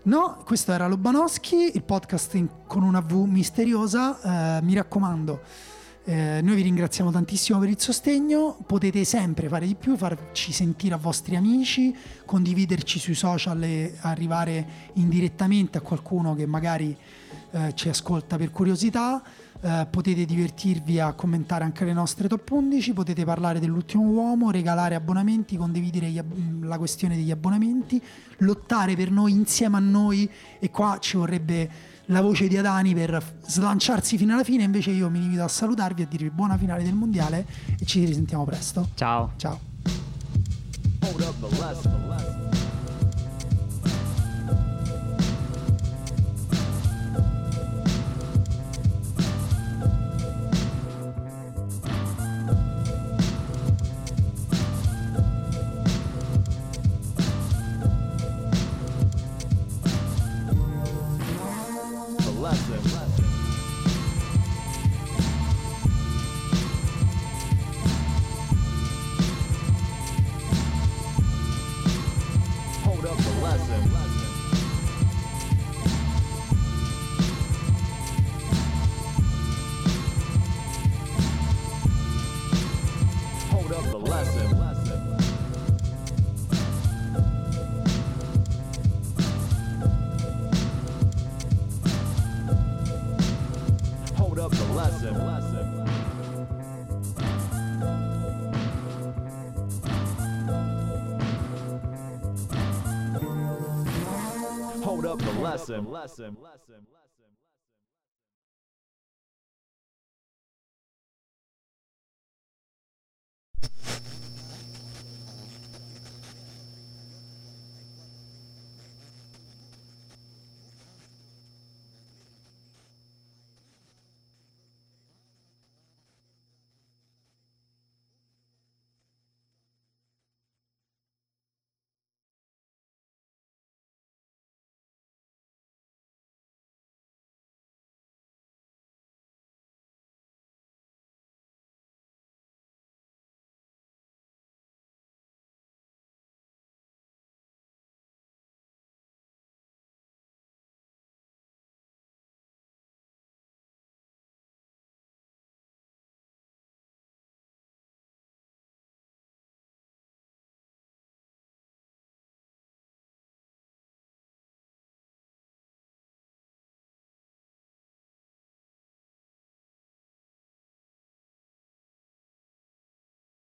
No, questo era Lobanowski, il podcast in- con una V misteriosa. Eh, mi raccomando, eh, noi vi ringraziamo tantissimo per il sostegno. Potete sempre fare di più, farci sentire a vostri amici, condividerci sui social e arrivare indirettamente a qualcuno che magari eh, ci ascolta per curiosità. Eh, potete divertirvi a commentare anche le nostre top 11, potete parlare dell'ultimo uomo, regalare abbonamenti, condividere ab- la questione degli abbonamenti, lottare per noi insieme a noi e qua ci vorrebbe la voce di Adani per slanciarsi fino alla fine, invece io mi limito a salutarvi e a dirvi buona finale del mondiale e ci risentiamo presto. ciao. Ciao. love. Less him. Less him. Him.